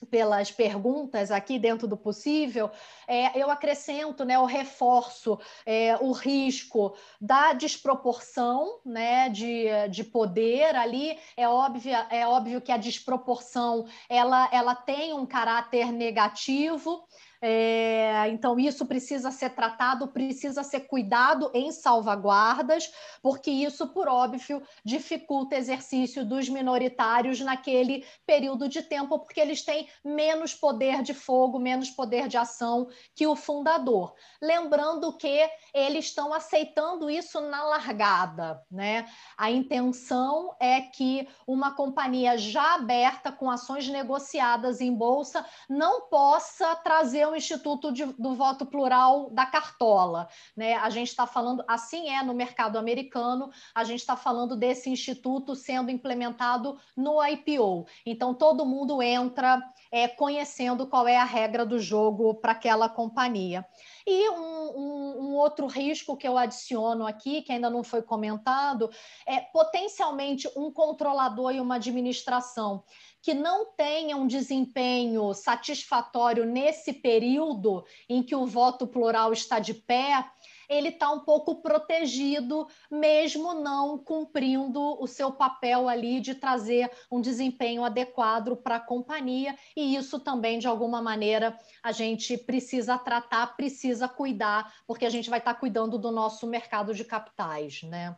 pelas perguntas aqui dentro do possível, é, eu acrescento, né, o reforço, é, o risco da desproporção, né, de, de poder ali. É óbvio, é óbvio que a desproporção ela, ela tem um caráter negativo, É, então, isso precisa ser tratado, precisa ser cuidado em salvaguardas, porque isso, por óbvio, dificulta o exercício dos minoritários naquele período de tempo, porque eles têm menos poder de fogo, menos poder de ação que o fundador. Lembrando que eles estão aceitando isso na largada, né? A intenção é que uma companhia já aberta, com ações negociadas em bolsa, não possa trazer o Instituto de, do Voto Plural da Cartola. Né? A gente está falando, assim é no mercado americano, a gente está falando desse instituto sendo implementado no IPO. Então, todo mundo entra é, conhecendo qual é a regra do jogo para aquela companhia. E um, um, um, outro risco que eu adiciono aqui, que ainda não foi comentado, é potencialmente um controlador e uma administração que não tenha um desempenho satisfatório nesse período em que o voto plural está de pé, ele está um pouco protegido, mesmo não cumprindo o seu papel ali de trazer um desempenho adequado para a companhia, e isso também, de alguma maneira, a gente precisa tratar, precisa cuidar, porque a gente vai estar tá cuidando do nosso mercado de capitais, né?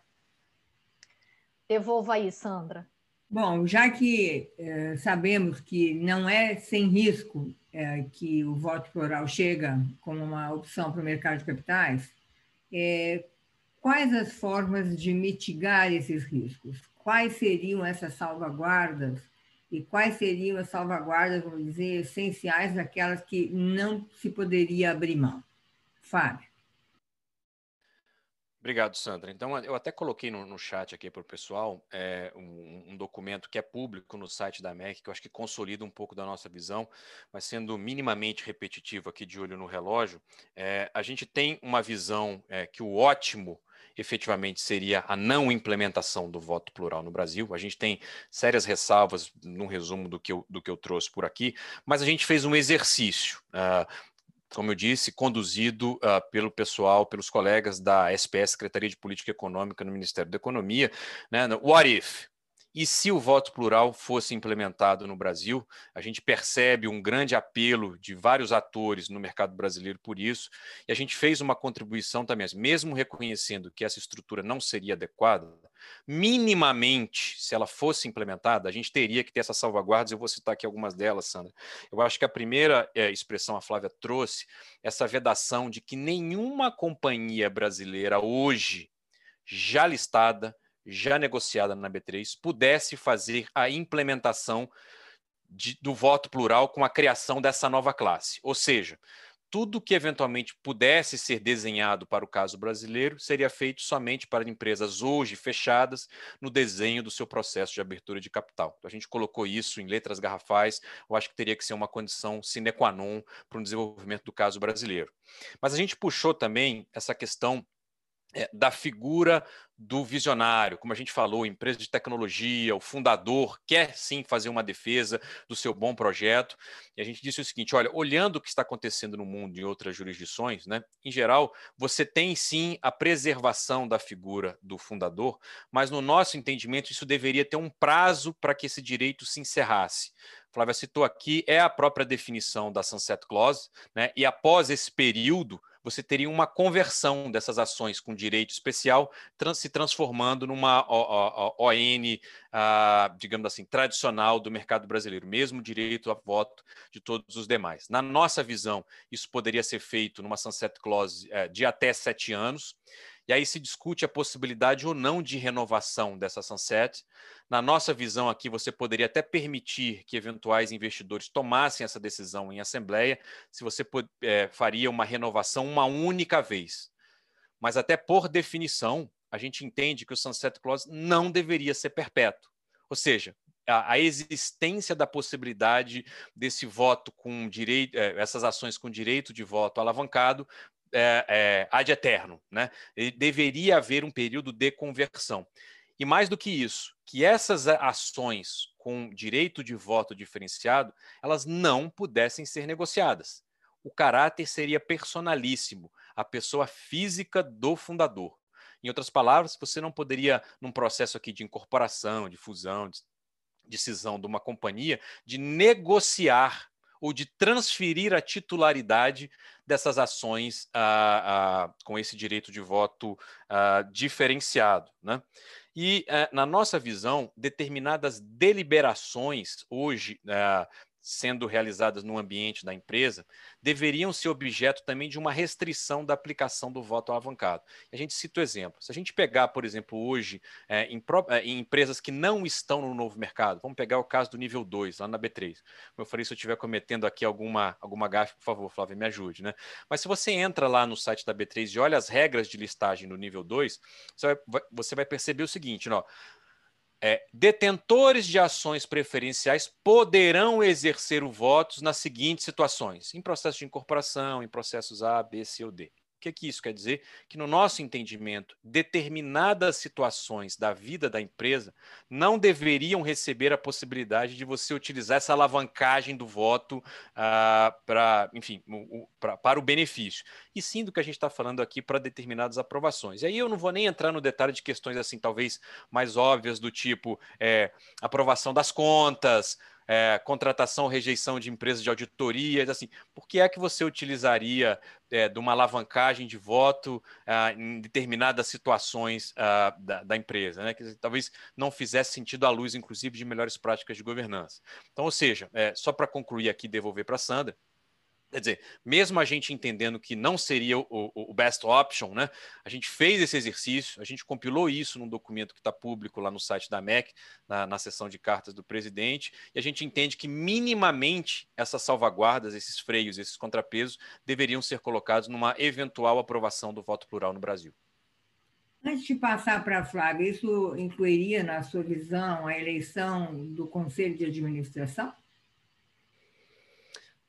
Devolvo aí, Sandra. Bom, já que é, sabemos que não é sem risco é, que o voto plural chega como uma opção para o mercado de capitais, é, quais as formas de mitigar esses riscos? Quais seriam essas salvaguardas? E quais seriam as salvaguardas, vamos dizer, essenciais, daquelas que não se poderia abrir mão? Fábio. Obrigado, Sandra. Então, eu até coloquei no, no chat aqui para o pessoal é, um, um, documento que é público no site da MEC, que eu acho que consolida um pouco da nossa visão, mas sendo minimamente repetitivo aqui de olho no relógio, é, a gente tem uma visão é, que o ótimo efetivamente seria a não implementação do voto plural no Brasil. A gente tem sérias ressalvas no resumo do que eu, do que eu trouxe por aqui, mas a gente fez um exercício. Uh, como eu disse, conduzido uh, pelo pessoal, pelos colegas da SPS, Secretaria de Política Econômica no Ministério da Economia, né, What If? E se o voto plural fosse implementado no Brasil, a gente percebe um grande apelo de vários atores no mercado brasileiro por isso, e a gente fez uma contribuição também, mesmo reconhecendo que essa estrutura não seria adequada, minimamente, se ela fosse implementada, a gente teria que ter essas salvaguardas. Eu vou citar aqui algumas delas, Sandra. Eu acho que a primeira é, expressão a Flávia trouxe, essa vedação de que nenhuma companhia brasileira hoje já listada já negociada na B3 pudesse fazer a implementação de, do voto plural com a criação dessa nova classe. Ou seja, tudo que eventualmente pudesse ser desenhado para o caso brasileiro seria feito somente para empresas hoje fechadas no desenho do seu processo de abertura de capital. A gente colocou isso em letras garrafais, eu acho que teria que ser uma condição sine qua non para o desenvolvimento do caso brasileiro. Mas a gente puxou também essa questão é, da figura do visionário, como a gente falou, empresa de tecnologia, o fundador quer sim fazer uma defesa do seu bom projeto. E a gente disse o seguinte: olha, olhando o que está acontecendo no mundo em outras jurisdições, né, em geral, você tem sim a preservação da figura do fundador, mas no nosso entendimento, isso deveria ter um prazo para que esse direito se encerrasse. Flávia citou aqui, é a própria definição da Sunset Clause, né, e após esse período você teria uma conversão dessas ações com direito especial, trans, se transformando numa ON, ah, digamos assim, tradicional do mercado brasileiro, mesmo direito a voto de todos os demais. Na nossa visão, isso poderia ser feito numa sunset clause eh, de até sete anos, e aí se discute a possibilidade ou não de renovação dessa sunset. Na nossa visão aqui, você poderia até permitir que eventuais investidores tomassem essa decisão em assembleia, se você é, faria uma renovação uma única vez. Mas até por definição, a gente entende que o sunset clause não deveria ser perpétuo. Ou seja, a, existência da possibilidade desse voto com direito, é, essas ações com direito de voto alavancado é, é, ad eterno, né? E deveria haver um período de conversão. E mais do que isso, que essas ações com direito de voto diferenciado, elas não pudessem ser negociadas. O caráter seria personalíssimo, a pessoa física do fundador. Em outras palavras, você não poderia, num processo aqui de incorporação, de fusão, de decisão de uma companhia, de negociar ou de transferir a titularidade dessas ações ah, ah, com esse direito de voto ah, diferenciado. Né? E, eh, na nossa visão, determinadas deliberações hoje eh, sendo realizadas no ambiente da empresa deveriam ser objeto também de uma restrição da aplicação do voto alavancado. A gente cita o exemplo. Se a gente pegar, por exemplo, hoje, é, em, é, em, empresas que não estão no novo mercado, vamos pegar o caso do nível 2, lá na B3. Como eu falei, se eu estiver cometendo aqui alguma, alguma gafe, por favor, Flávia, me ajude. Né? Mas se você entra lá no site da B3 e olha as regras de listagem no nível 2, você vai, você vai perceber o seguinte, ó, é, detentores de ações preferenciais poderão exercer o voto nas seguintes situações: em processo de incorporação, em processos A, B, C ou D que, que isso quer dizer? Que, no nosso entendimento, determinadas situações da vida da empresa não deveriam receber a possibilidade de você utilizar essa alavancagem do voto ah, para, enfim, o, pra, para o benefício. E sim do que a gente está falando aqui para determinadas aprovações. E aí eu não vou nem entrar no detalhe de questões assim, talvez mais óbvias, do tipo é, aprovação das contas, é, contratação, rejeição de empresas de auditoria, assim, por que é que você utilizaria é, de uma alavancagem de voto ah, em determinadas situações ah, da, da, empresa, né? Que talvez não fizesse sentido à luz, inclusive, de melhores práticas de governança. Então, ou seja, é, só para concluir aqui, devolver para a Sandra, Quer dizer, mesmo a gente entendendo que não seria o, o, best option, né? A gente fez esse exercício, a gente compilou isso num documento que está público lá no site da MEC, na, na de cartas do presidente, e a gente entende que minimamente essas salvaguardas, esses freios, esses contrapesos deveriam ser colocados numa eventual aprovação do voto plural no Brasil. Antes de passar para a Flávia, isso incluiria, na sua visão, a eleição do Conselho de Administração?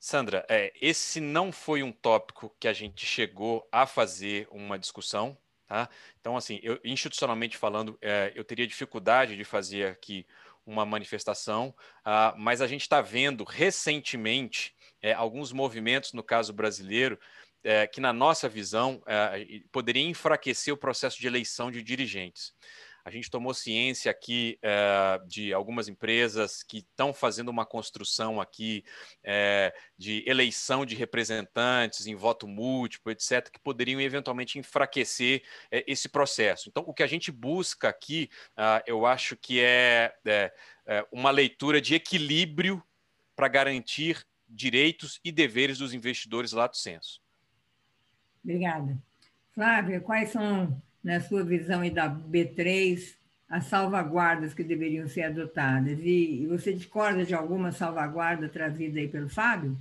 Sandra, é, esse não foi um tópico que a gente chegou a fazer uma discussão, tá? Então, assim, eu, institucionalmente falando, é, eu teria dificuldade de fazer aqui uma manifestação, uh, mas a gente está vendo recentemente é, alguns movimentos, no caso brasileiro, é, que, na nossa visão, é, poderia enfraquecer o processo de eleição de dirigentes. A gente tomou ciência aqui é, de algumas empresas que estão fazendo uma construção aqui é, de eleição de representantes em voto múltiplo, etc., que poderiam eventualmente enfraquecer é, esse processo. Então, o que a gente busca aqui, ah, eu acho que é, é, é uma leitura de equilíbrio para garantir direitos e deveres dos investidores lato senso. Obrigada. Flávia, quais são na sua visão e da B3, as salvaguardas que deveriam ser adotadas? E, você discorda de alguma salvaguarda trazida aí pelo Fábio?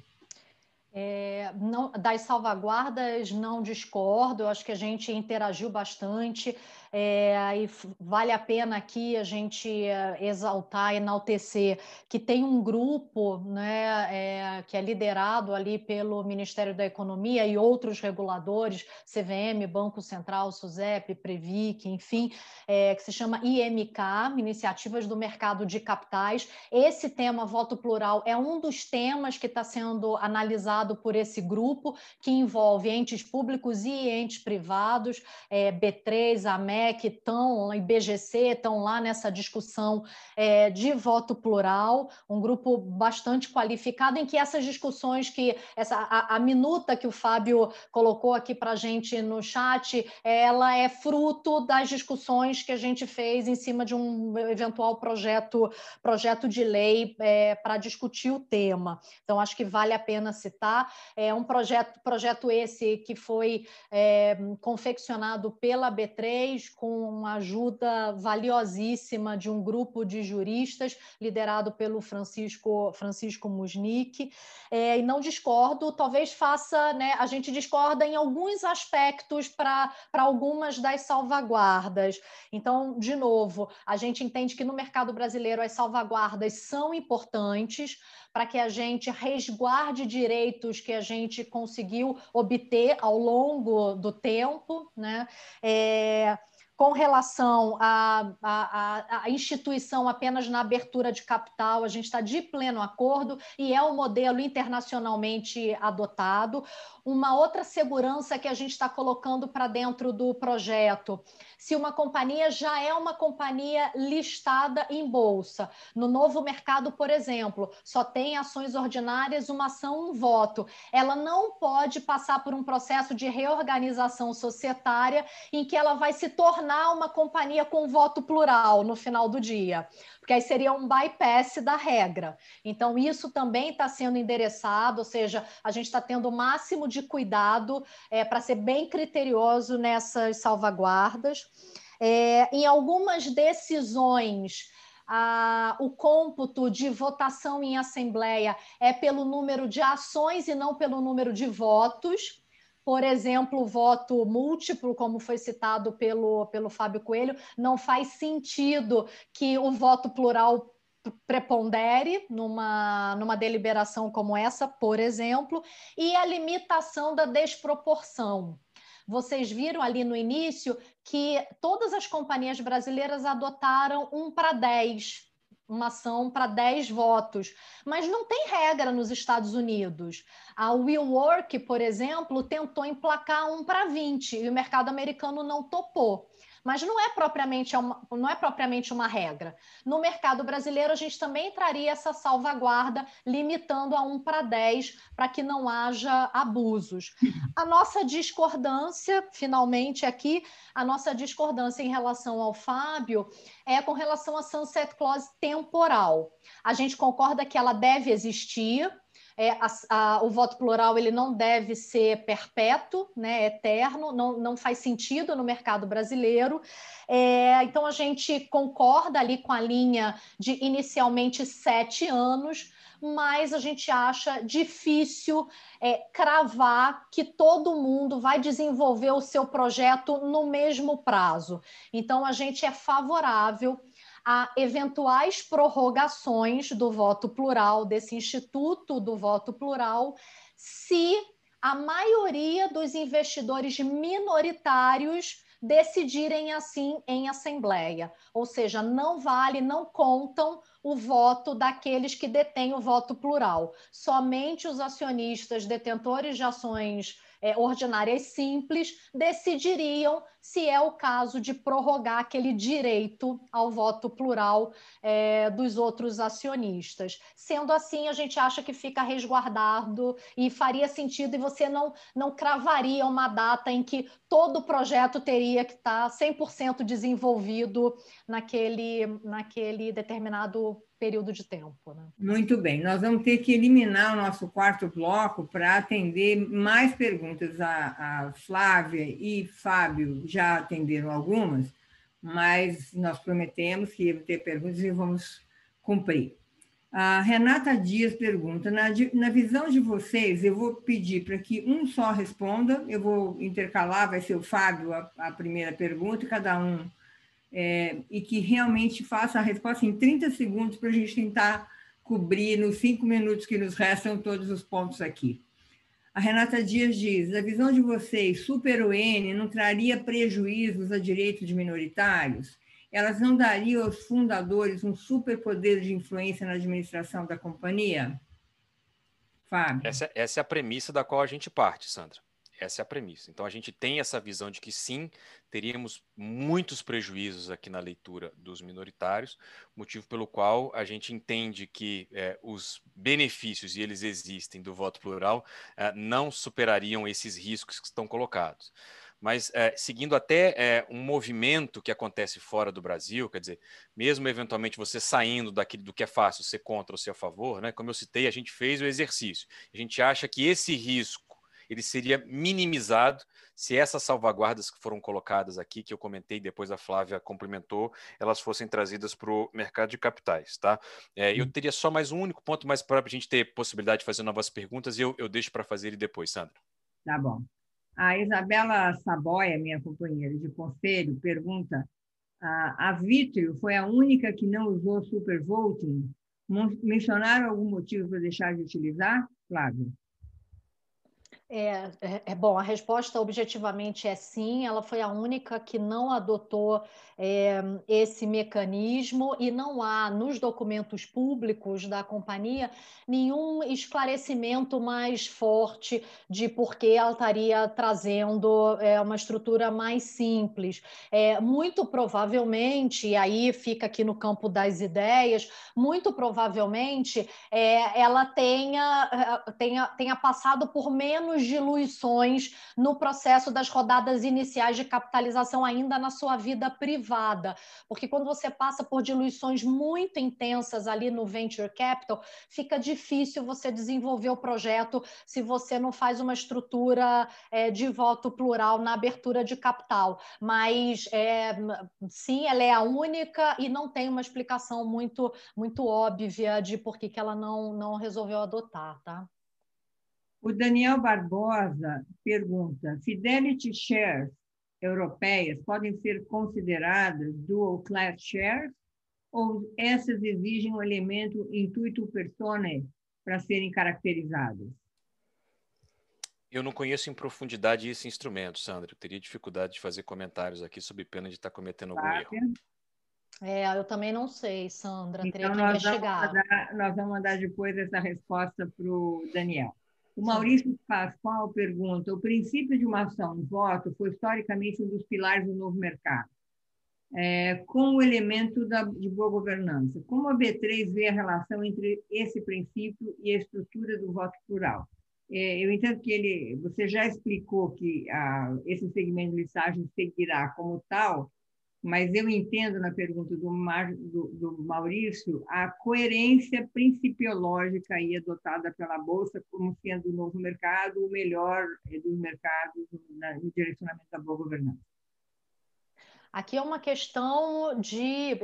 É, não, das salvaguardas não discordo, eu acho que a gente interagiu bastante. É, e vale a pena aqui a gente eh, exaltar, enaltecer que tem um grupo né, é, que é liderado ali pelo Ministério da Economia e outros reguladores, CVM, Banco Central, SUSEP, Previc, enfim, é, que se chama IMK, Iniciativas do Mercado de Capitais. Esse tema, voto plural, é um dos temas que está sendo analisado por esse grupo, que envolve entes públicos e entes privados, é, B3, AMEC, que estão, IBGC, estão lá nessa discussão é, de voto plural, um grupo bastante qualificado, em que essas discussões que essa a, a minuta que o Fábio colocou aqui para a gente no chat, ela é fruto das discussões que a gente fez em cima de um eventual projeto, projeto de lei é, para discutir o tema. Então, acho que vale a pena citar. É um projeto, projeto esse que foi é, confeccionado pela B3, com a ajuda valiosíssima de um grupo de juristas liderado pelo Francisco Francisco Musnick. É, e não discordo, talvez faça, né, a gente discorda em alguns aspectos para algumas das salvaguardas. Então, de novo, a gente entende que no mercado brasileiro as salvaguardas são importantes para que a gente resguarde direitos que a gente conseguiu obter ao longo do tempo, né? É, com relação à, à, à, instituição apenas na abertura de capital, a gente está de pleno acordo e é o modelo internacionalmente adotado. Uma outra segurança que a gente está colocando para dentro do projeto, se uma companhia já é uma companhia listada em bolsa, no novo mercado, por exemplo, só tem ações ordinárias, uma ação, um voto, ela não pode passar por um processo de reorganização societária em que ela vai se tornar uma companhia com voto plural no final do dia porque aí seria um bypass da regra. Então, isso também está sendo endereçado, ou seja, a gente está tendo o máximo de cuidado é, para ser bem criterioso nessas salvaguardas. É, em algumas decisões, o cômputo de votação em assembleia é pelo número de ações e não pelo número de votos por exemplo, o voto múltiplo, como foi citado pelo, pelo Fábio Coelho, não faz sentido que o voto plural prepondere numa, numa deliberação como essa, por exemplo, e a limitação da desproporção. Vocês viram ali no início que todas as companhias brasileiras adotaram um para 10 uma ação para 10 votos, mas não tem regra nos Estados Unidos. A WeWork, por exemplo, tentou emplacar um para 20 e o mercado americano não topou mas não é propriamente uma, não é propriamente uma regra. No mercado brasileiro, a gente também traria essa salvaguarda, limitando a 1 para 10, para que não haja abusos. A nossa discordância, finalmente aqui, a nossa discordância em relação ao Fábio é com relação à sunset clause temporal. A gente concorda que ela deve existir, é, a, a, o voto plural ele não deve ser perpétuo, né, eterno, não, não faz sentido no mercado brasileiro. É, então, a gente concorda ali com a linha de inicialmente sete anos, mas a gente acha difícil é, cravar que todo mundo vai desenvolver o seu projeto no mesmo prazo. Então, a gente é favorável a eventuais prorrogações do voto plural, desse instituto do voto plural, se a maioria dos investidores minoritários decidirem assim em assembleia, ou seja, não vale, não contam o voto daqueles que detêm o voto plural. Somente os acionistas detentores de ações é, ordinárias simples decidiriam se é o caso de prorrogar aquele direito ao voto plural é, dos outros acionistas. Sendo assim, a gente acha que fica resguardado e faria sentido, e você não, não cravaria uma data em que todo o projeto teria que estar 100% desenvolvido naquele, naquele determinado período de tempo. Né? Muito bem, nós vamos ter que eliminar o nosso quarto bloco para atender mais perguntas. A, a Flávia e Fábio já atenderam algumas, mas nós prometemos que ia ter perguntas e vamos cumprir. A Renata Dias pergunta: na, na visão de vocês, eu vou pedir para que um só responda, eu vou intercalar, vai ser o Fábio a, a primeira pergunta, cada um é, e que realmente faça a resposta em 30 segundos para a gente tentar cobrir nos cinco minutos que nos restam todos os pontos aqui. A Renata Dias diz: a visão de vocês, super UN não traria prejuízos a direitos de minoritários? Elas não dariam aos fundadores um superpoder de influência na administração da companhia? Fábio. Essa, essa é a premissa da qual a gente parte, Sandra. Essa é a premissa. Então a gente tem essa visão de que sim, teríamos muitos prejuízos aqui na leitura dos minoritários, motivo pelo qual a gente entende que é, os benefícios, e eles existem, do voto plural, é, não superariam esses riscos que estão colocados. Mas é, seguindo até é, um movimento que acontece fora do Brasil, quer dizer, mesmo eventualmente você saindo daquilo do que é fácil, ser contra ou ser a favor, né? Como eu citei, a gente fez o exercício. A gente acha que esse risco ele seria minimizado se essas salvaguardas que foram colocadas aqui, que eu comentei, depois a Flávia complementou, elas fossem trazidas para o mercado de capitais, tá? É, eu hum. teria só mais um único ponto mais para a gente ter possibilidade de fazer novas perguntas eu, eu deixo para fazer ele depois, Sandra. Tá bom. A Isabela Saboia, minha companheira de conselho, pergunta: a, a Vitrio foi a única que não usou supervoting? Mencionaram algum motivo para deixar de utilizar, Flávio? É, é, é, bom, a resposta objetivamente é sim. Ela foi a única que não adotou é, esse mecanismo e não há nos documentos públicos da companhia nenhum esclarecimento mais forte de por que ela estaria trazendo é, uma estrutura mais simples. É, muito provavelmente, e aí fica aqui no campo das ideias, muito provavelmente é, ela tenha, tenha, tenha passado por menos diluições no processo das rodadas iniciais de capitalização ainda na sua vida privada, porque quando você passa por diluições muito intensas ali no venture capital, fica difícil você desenvolver o projeto se você não faz uma estrutura é, de voto plural na abertura de capital. Mas é, sim, ela é a única e não tem uma explicação muito muito óbvia de por que, que ela não, não resolveu adotar, tá? O Daniel Barbosa pergunta: Fidelity shares europeias podem ser consideradas dual class shares ou essas exigem um elemento intuito personae para serem caracterizadas? Eu não conheço em profundidade esse instrumento, Sandra. Eu teria dificuldade de fazer comentários aqui sob pena de estar cometendo algum erro. É, eu também não sei, Sandra. Então, teria que nós investigar. Vamos mandar, nós vamos mandar depois essa resposta para o Daniel. O Maurício Pascoal pergunta: o princípio de uma ação voto foi historicamente um dos pilares do novo mercado, é, com o elemento da, de boa governança. Como a B3 vê a relação entre esse princípio e a estrutura do voto plural? É, eu entendo que ele, você já explicou que a, esse segmento de listagem seguirá como tal, mas eu entendo na pergunta do, Mar, do, do, Maurício a coerência principiológica aí adotada pela Bolsa como sendo o novo mercado o melhor dos mercados no direcionamento da boa governança. Aqui é uma questão de.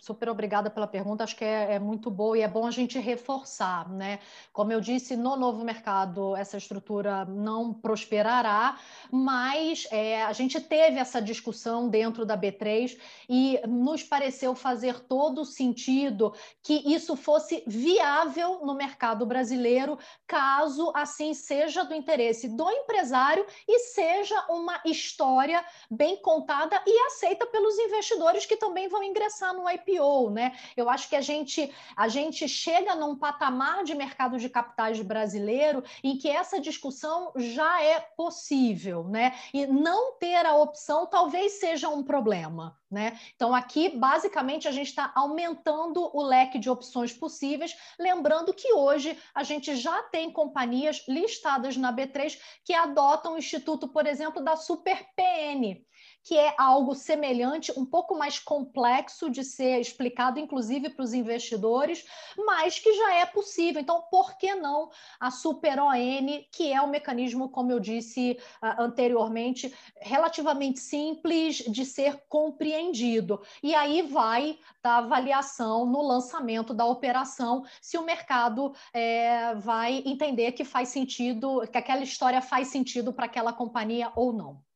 Super obrigada pela pergunta, acho que é, é, muito boa e é bom a gente reforçar, né? Como eu disse, no novo mercado essa estrutura não prosperará, mas é, a gente teve essa discussão dentro da B3 e nos pareceu fazer todo sentido que isso fosse viável no mercado brasileiro, caso assim seja do interesse do empresário e seja uma história bem contada e aceita feita pelos investidores que também vão ingressar no IPO, né? Eu acho que a gente a gente chega num patamar de mercado de capitais brasileiro em que essa discussão já é possível, né? E não ter a opção talvez seja um problema. Né? Então, aqui, basicamente, a gente está aumentando o leque de opções possíveis, lembrando que hoje a gente já tem companhias listadas na B3 que adotam o instituto, por exemplo, da Super PN, que é algo semelhante, um pouco mais complexo de ser explicado, inclusive para os investidores, mas que já é possível. Então, por que não a Super ON, que é um mecanismo, como eu disse uh, anteriormente, relativamente simples de ser compreendido. E aí vai da avaliação no lançamento da operação, se o mercado é, vai entender que faz sentido, que aquela história faz sentido para aquela companhia ou não.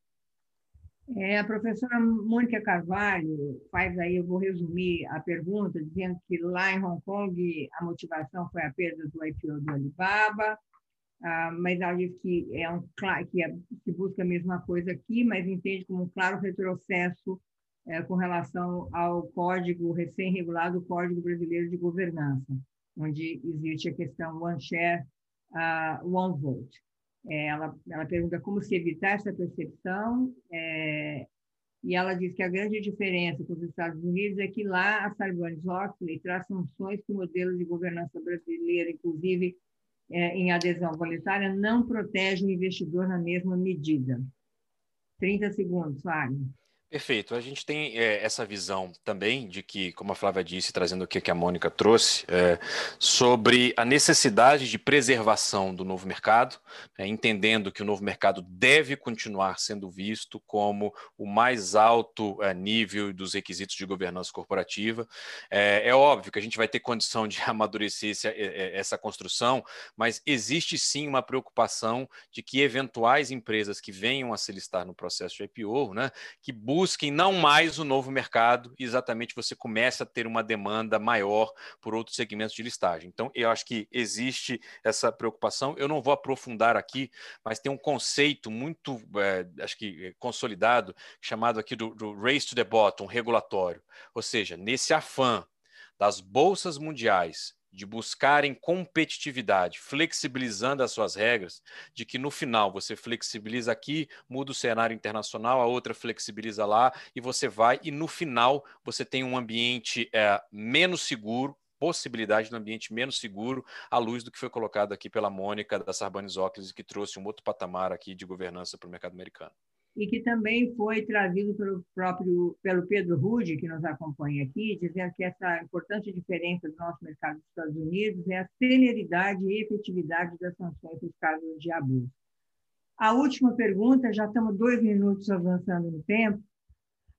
É, a professora Mônica Carvalho faz aí, eu vou resumir a pergunta, dizendo que lá em Hong Kong a motivação foi a perda do IPO do Alibaba, ah, mas ela diz que é um que, é, que busca a mesma coisa aqui, mas entende como um claro retrocesso é, com relação ao código recém-regulado, o Código Brasileiro de Governança, onde existe a questão one share, uh, one vote. Ela, ela pergunta como se evitar essa percepção, é, e ela diz que a grande diferença com os Estados Unidos é que lá a Sarbanes-Oxley traz sanções que o modelo de governança brasileira, inclusive é, em adesão voluntária, não protege o investidor na mesma medida. 30 segundos, Fábio. Perfeito. A gente tem é, essa visão também de que, como a Flávia disse, trazendo o que a Mônica trouxe, é, sobre a necessidade de preservação do novo mercado, é, entendendo que o novo mercado deve continuar sendo visto como o mais alto é, nível dos requisitos de governança corporativa. É, óbvio que a gente vai ter condição de amadurecer esse, essa construção, mas existe sim uma preocupação de que eventuais empresas que venham a se listar no processo de IPO, né, que busquem busquem não mais o novo mercado exatamente você começa a ter uma demanda maior por outros segmentos de listagem. Então, eu acho que existe essa preocupação. Eu não vou aprofundar aqui, mas tem um conceito muito, é, acho que consolidado, chamado aqui do, do race to the bottom, regulatório. Ou seja, nesse afã das bolsas mundiais de buscarem competitividade, flexibilizando as suas regras, de que no final você flexibiliza aqui, muda o cenário internacional, a outra flexibiliza lá, e você vai, e no final você tem um ambiente é, menos seguro, possibilidade de um ambiente menos seguro, à luz do que foi colocado aqui pela Mônica da Sarbanes-Oxley, que trouxe um outro patamar aqui de governança para o mercado americano e que também foi trazido pelo próprio pelo Pedro Rude, que nos acompanha aqui, dizendo que essa importante diferença do nosso mercado dos Estados Unidos é a celeridade e efetividade das sanções nos casos de abuso. A última pergunta, já estamos dois minutos avançando no tempo.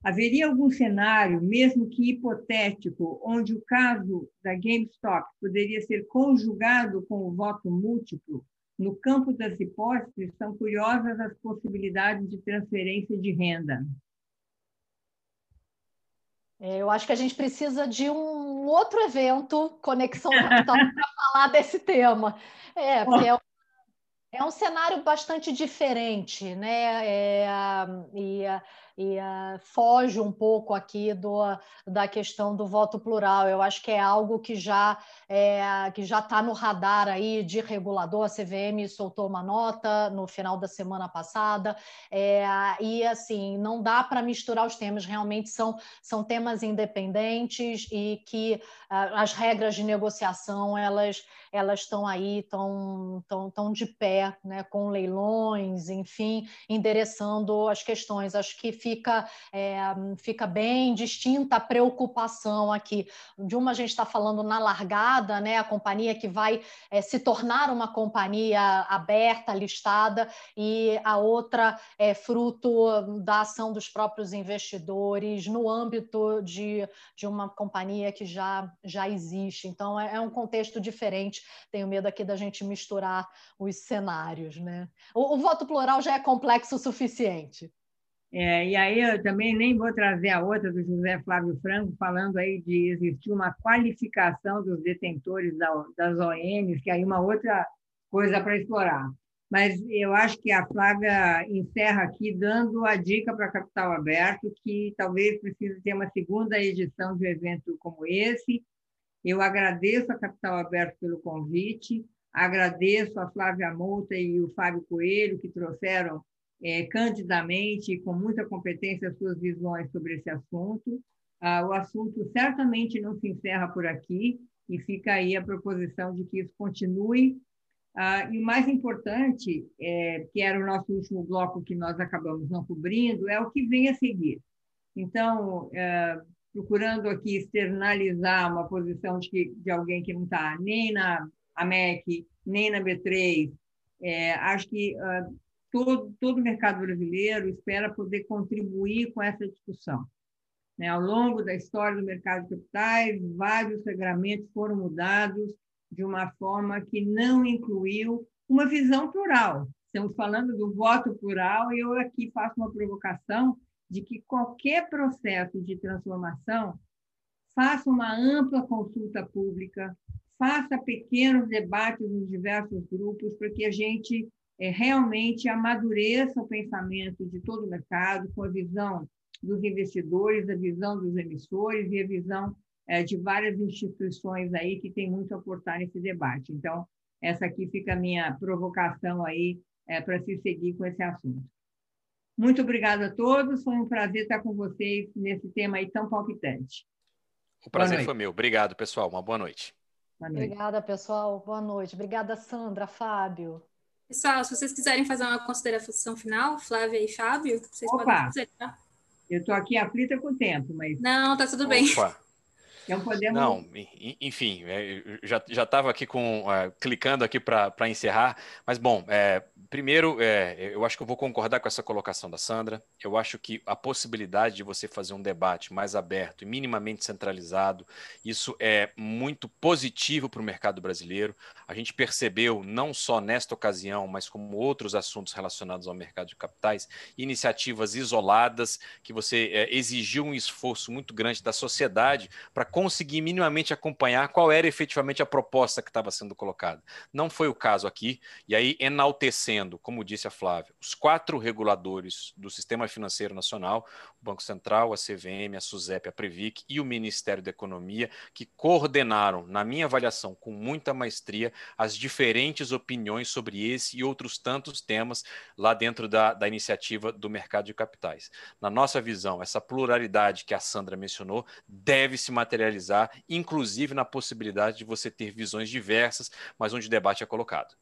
Haveria algum cenário, mesmo que hipotético, onde o caso da GameStop poderia ser conjugado com o voto múltiplo no campo das hipóteses, são curiosas as possibilidades de transferência de renda. É, eu acho que a gente precisa de um outro evento, Conexão Capital, para falar desse tema. É, porque é, é um cenário bastante diferente, né? É, e e uh, foge um pouco aqui do, da questão do voto plural. Eu acho que é algo que já é, que já está no radar aí de regulador. A CVM soltou uma nota no final da semana passada é, e assim não dá para misturar os temas. Realmente são são temas independentes e que uh, as regras de negociação elas elas estão aí, estão tão, tão de pé, né, com leilões, enfim, endereçando as questões. Acho que fica, é, fica bem distinta a preocupação aqui. De uma a gente está falando na largada, né, a companhia que vai é, se tornar uma companhia aberta, listada, e a outra é fruto da ação dos próprios investidores no âmbito de, de uma companhia que já, já existe. Então, é, é um contexto diferente. Tenho medo aqui da gente misturar os cenários. Né? O, o voto plural já é complexo o suficiente. É, e aí eu também nem vou trazer a outra do José Flávio Franco, falando aí de existir uma qualificação dos detentores das ONs, que aí uma outra coisa para explorar. Mas eu acho que a Flávia encerra aqui dando a dica para Capital Aberto, que talvez precise ter uma segunda edição de um evento como esse. Eu agradeço a Capital Aberto pelo convite, agradeço a Flávia Mouta e o Fábio Coelho, que trouxeram é, candidamente e com muita competência as suas visões sobre esse assunto. Ah, o assunto certamente não se encerra por aqui e fica aí a proposição de que isso continue. Ah, e o mais importante, é, que era o nosso último bloco que nós acabamos não cobrindo, é o que vem a seguir. Então, é, procurando aqui externalizar uma posição de, de alguém que não está nem na AMEC, nem na B3, é, acho que uh, todo, todo o mercado brasileiro espera poder contribuir com essa discussão. Né? Ao longo da história do mercado de capitais, vários regramentos foram mudados de uma forma que não incluiu uma visão plural. Estamos falando do voto plural e eu aqui faço uma provocação de que qualquer processo de transformação faça uma ampla consulta pública, faça pequenos debates nos diversos grupos para que a gente é, realmente amadureça o pensamento de todo o mercado, com a visão dos investidores, a visão dos emissores e a visão é, de várias instituições aí que tem muito a aportar nesse debate. Então, essa aqui fica a minha provocação aí é, para se seguir com esse assunto. Muito obrigada a todos, foi um prazer estar com vocês nesse tema aí tão palpitante. O prazer foi meu. Obrigado, pessoal. Uma boa noite. boa noite. Obrigada, pessoal. Boa noite. Obrigada, Sandra, Fábio. Pessoal, se vocês quiserem fazer uma consideração final, Flávia e Fábio, vocês Opa. podem fazer, tá? Eu estou aqui aflita com o tempo, mas. Não, tá tudo bem. Opa. Então podemos. Não, enfim, é, já estava aqui com uh, clicando aqui para encerrar, mas bom, é, primeiro, é, eu acho que eu vou concordar com essa colocação da Sandra. Eu acho que a possibilidade de você fazer um debate mais aberto e minimamente centralizado, isso é muito positivo para o mercado brasileiro. A gente percebeu, não só nesta ocasião, mas como outros assuntos relacionados ao mercado de capitais, iniciativas isoladas que você é, exigiu um esforço muito grande da sociedade para conseguir minimamente acompanhar qual era efetivamente a proposta que estava sendo colocada. Não foi o caso aqui, e aí enaltecendo, como disse a Flávia, os quatro reguladores do Sistema Financeiro Nacional, o Banco Central, a CVM, a SUSEP, a Previc e o Ministério da Economia, que coordenaram, na minha avaliação, com muita maestria, as diferentes opiniões sobre esse e outros tantos temas lá dentro da, da iniciativa do mercado de capitais. Na nossa visão, essa pluralidade que a Sandra mencionou deve se materializar materializar, inclusive na possibilidade de você ter visões diversas, mas onde o debate é colocado.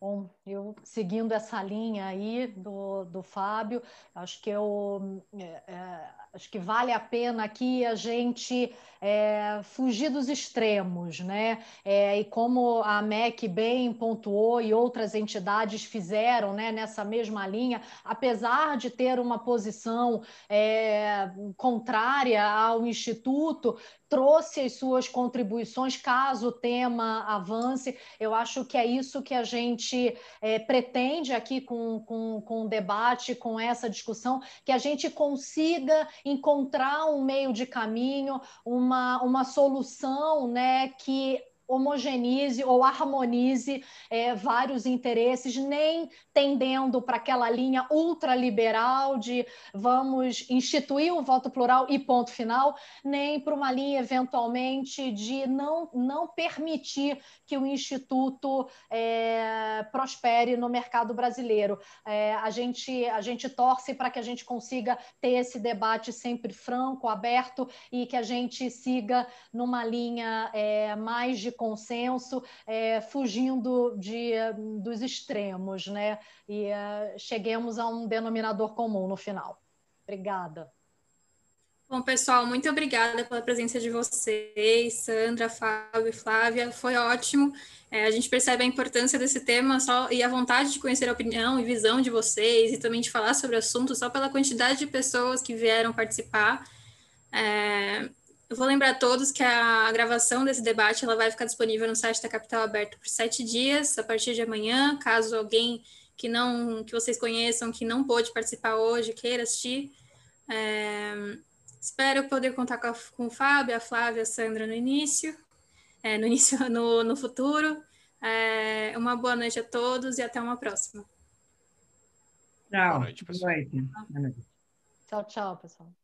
Bom, eu seguindo essa linha aí do, do Fábio, acho que eu é, é, acho que vale a pena aqui a gente é, fugir dos extremos, né? É, e como a MEC bem pontuou e outras entidades fizeram né, nessa mesma linha, apesar de ter uma posição é, contrária ao Instituto, trouxe as suas contribuições caso o tema avance. Eu acho que é isso que a gente é, pretende aqui com, com, com o debate, com essa discussão, que a gente consiga encontrar um meio de caminho, uma, uma solução né, que homogenize ou harmonize é, vários interesses, nem tendendo para aquela linha ultraliberal de vamos instituir o voto plural e ponto final, nem para uma linha eventualmente de não, não permitir que o Instituto é, prospere no mercado brasileiro. É, a, gente, a gente torce para que a gente consiga ter esse debate sempre franco, aberto e que a gente siga numa linha é, mais de consenso, é, fugindo de, dos extremos, né? E é, cheguemos a um denominador comum no final. Obrigada. Bom, pessoal, muito obrigada pela presença de vocês, Sandra, Fábio e Flávia. Foi ótimo. É, a gente percebe a importância desse tema só e a vontade de conhecer a opinião e visão de vocês e também de falar sobre o assunto só pela quantidade de pessoas que vieram participar. É, eu vou lembrar a todos que a gravação desse debate ela vai ficar disponível no site da Capital Aberto por sete dias, a partir de amanhã, caso alguém que não que vocês conheçam, que não pôde participar hoje, queira assistir. É, espero poder contar com, a, com o Fábio, a Flávia, a Sandra no início, é, no início, no, no futuro. É, uma boa noite a todos e até uma próxima. Tchau. Boa noite, pessoal. Tchau, tchau, pessoal.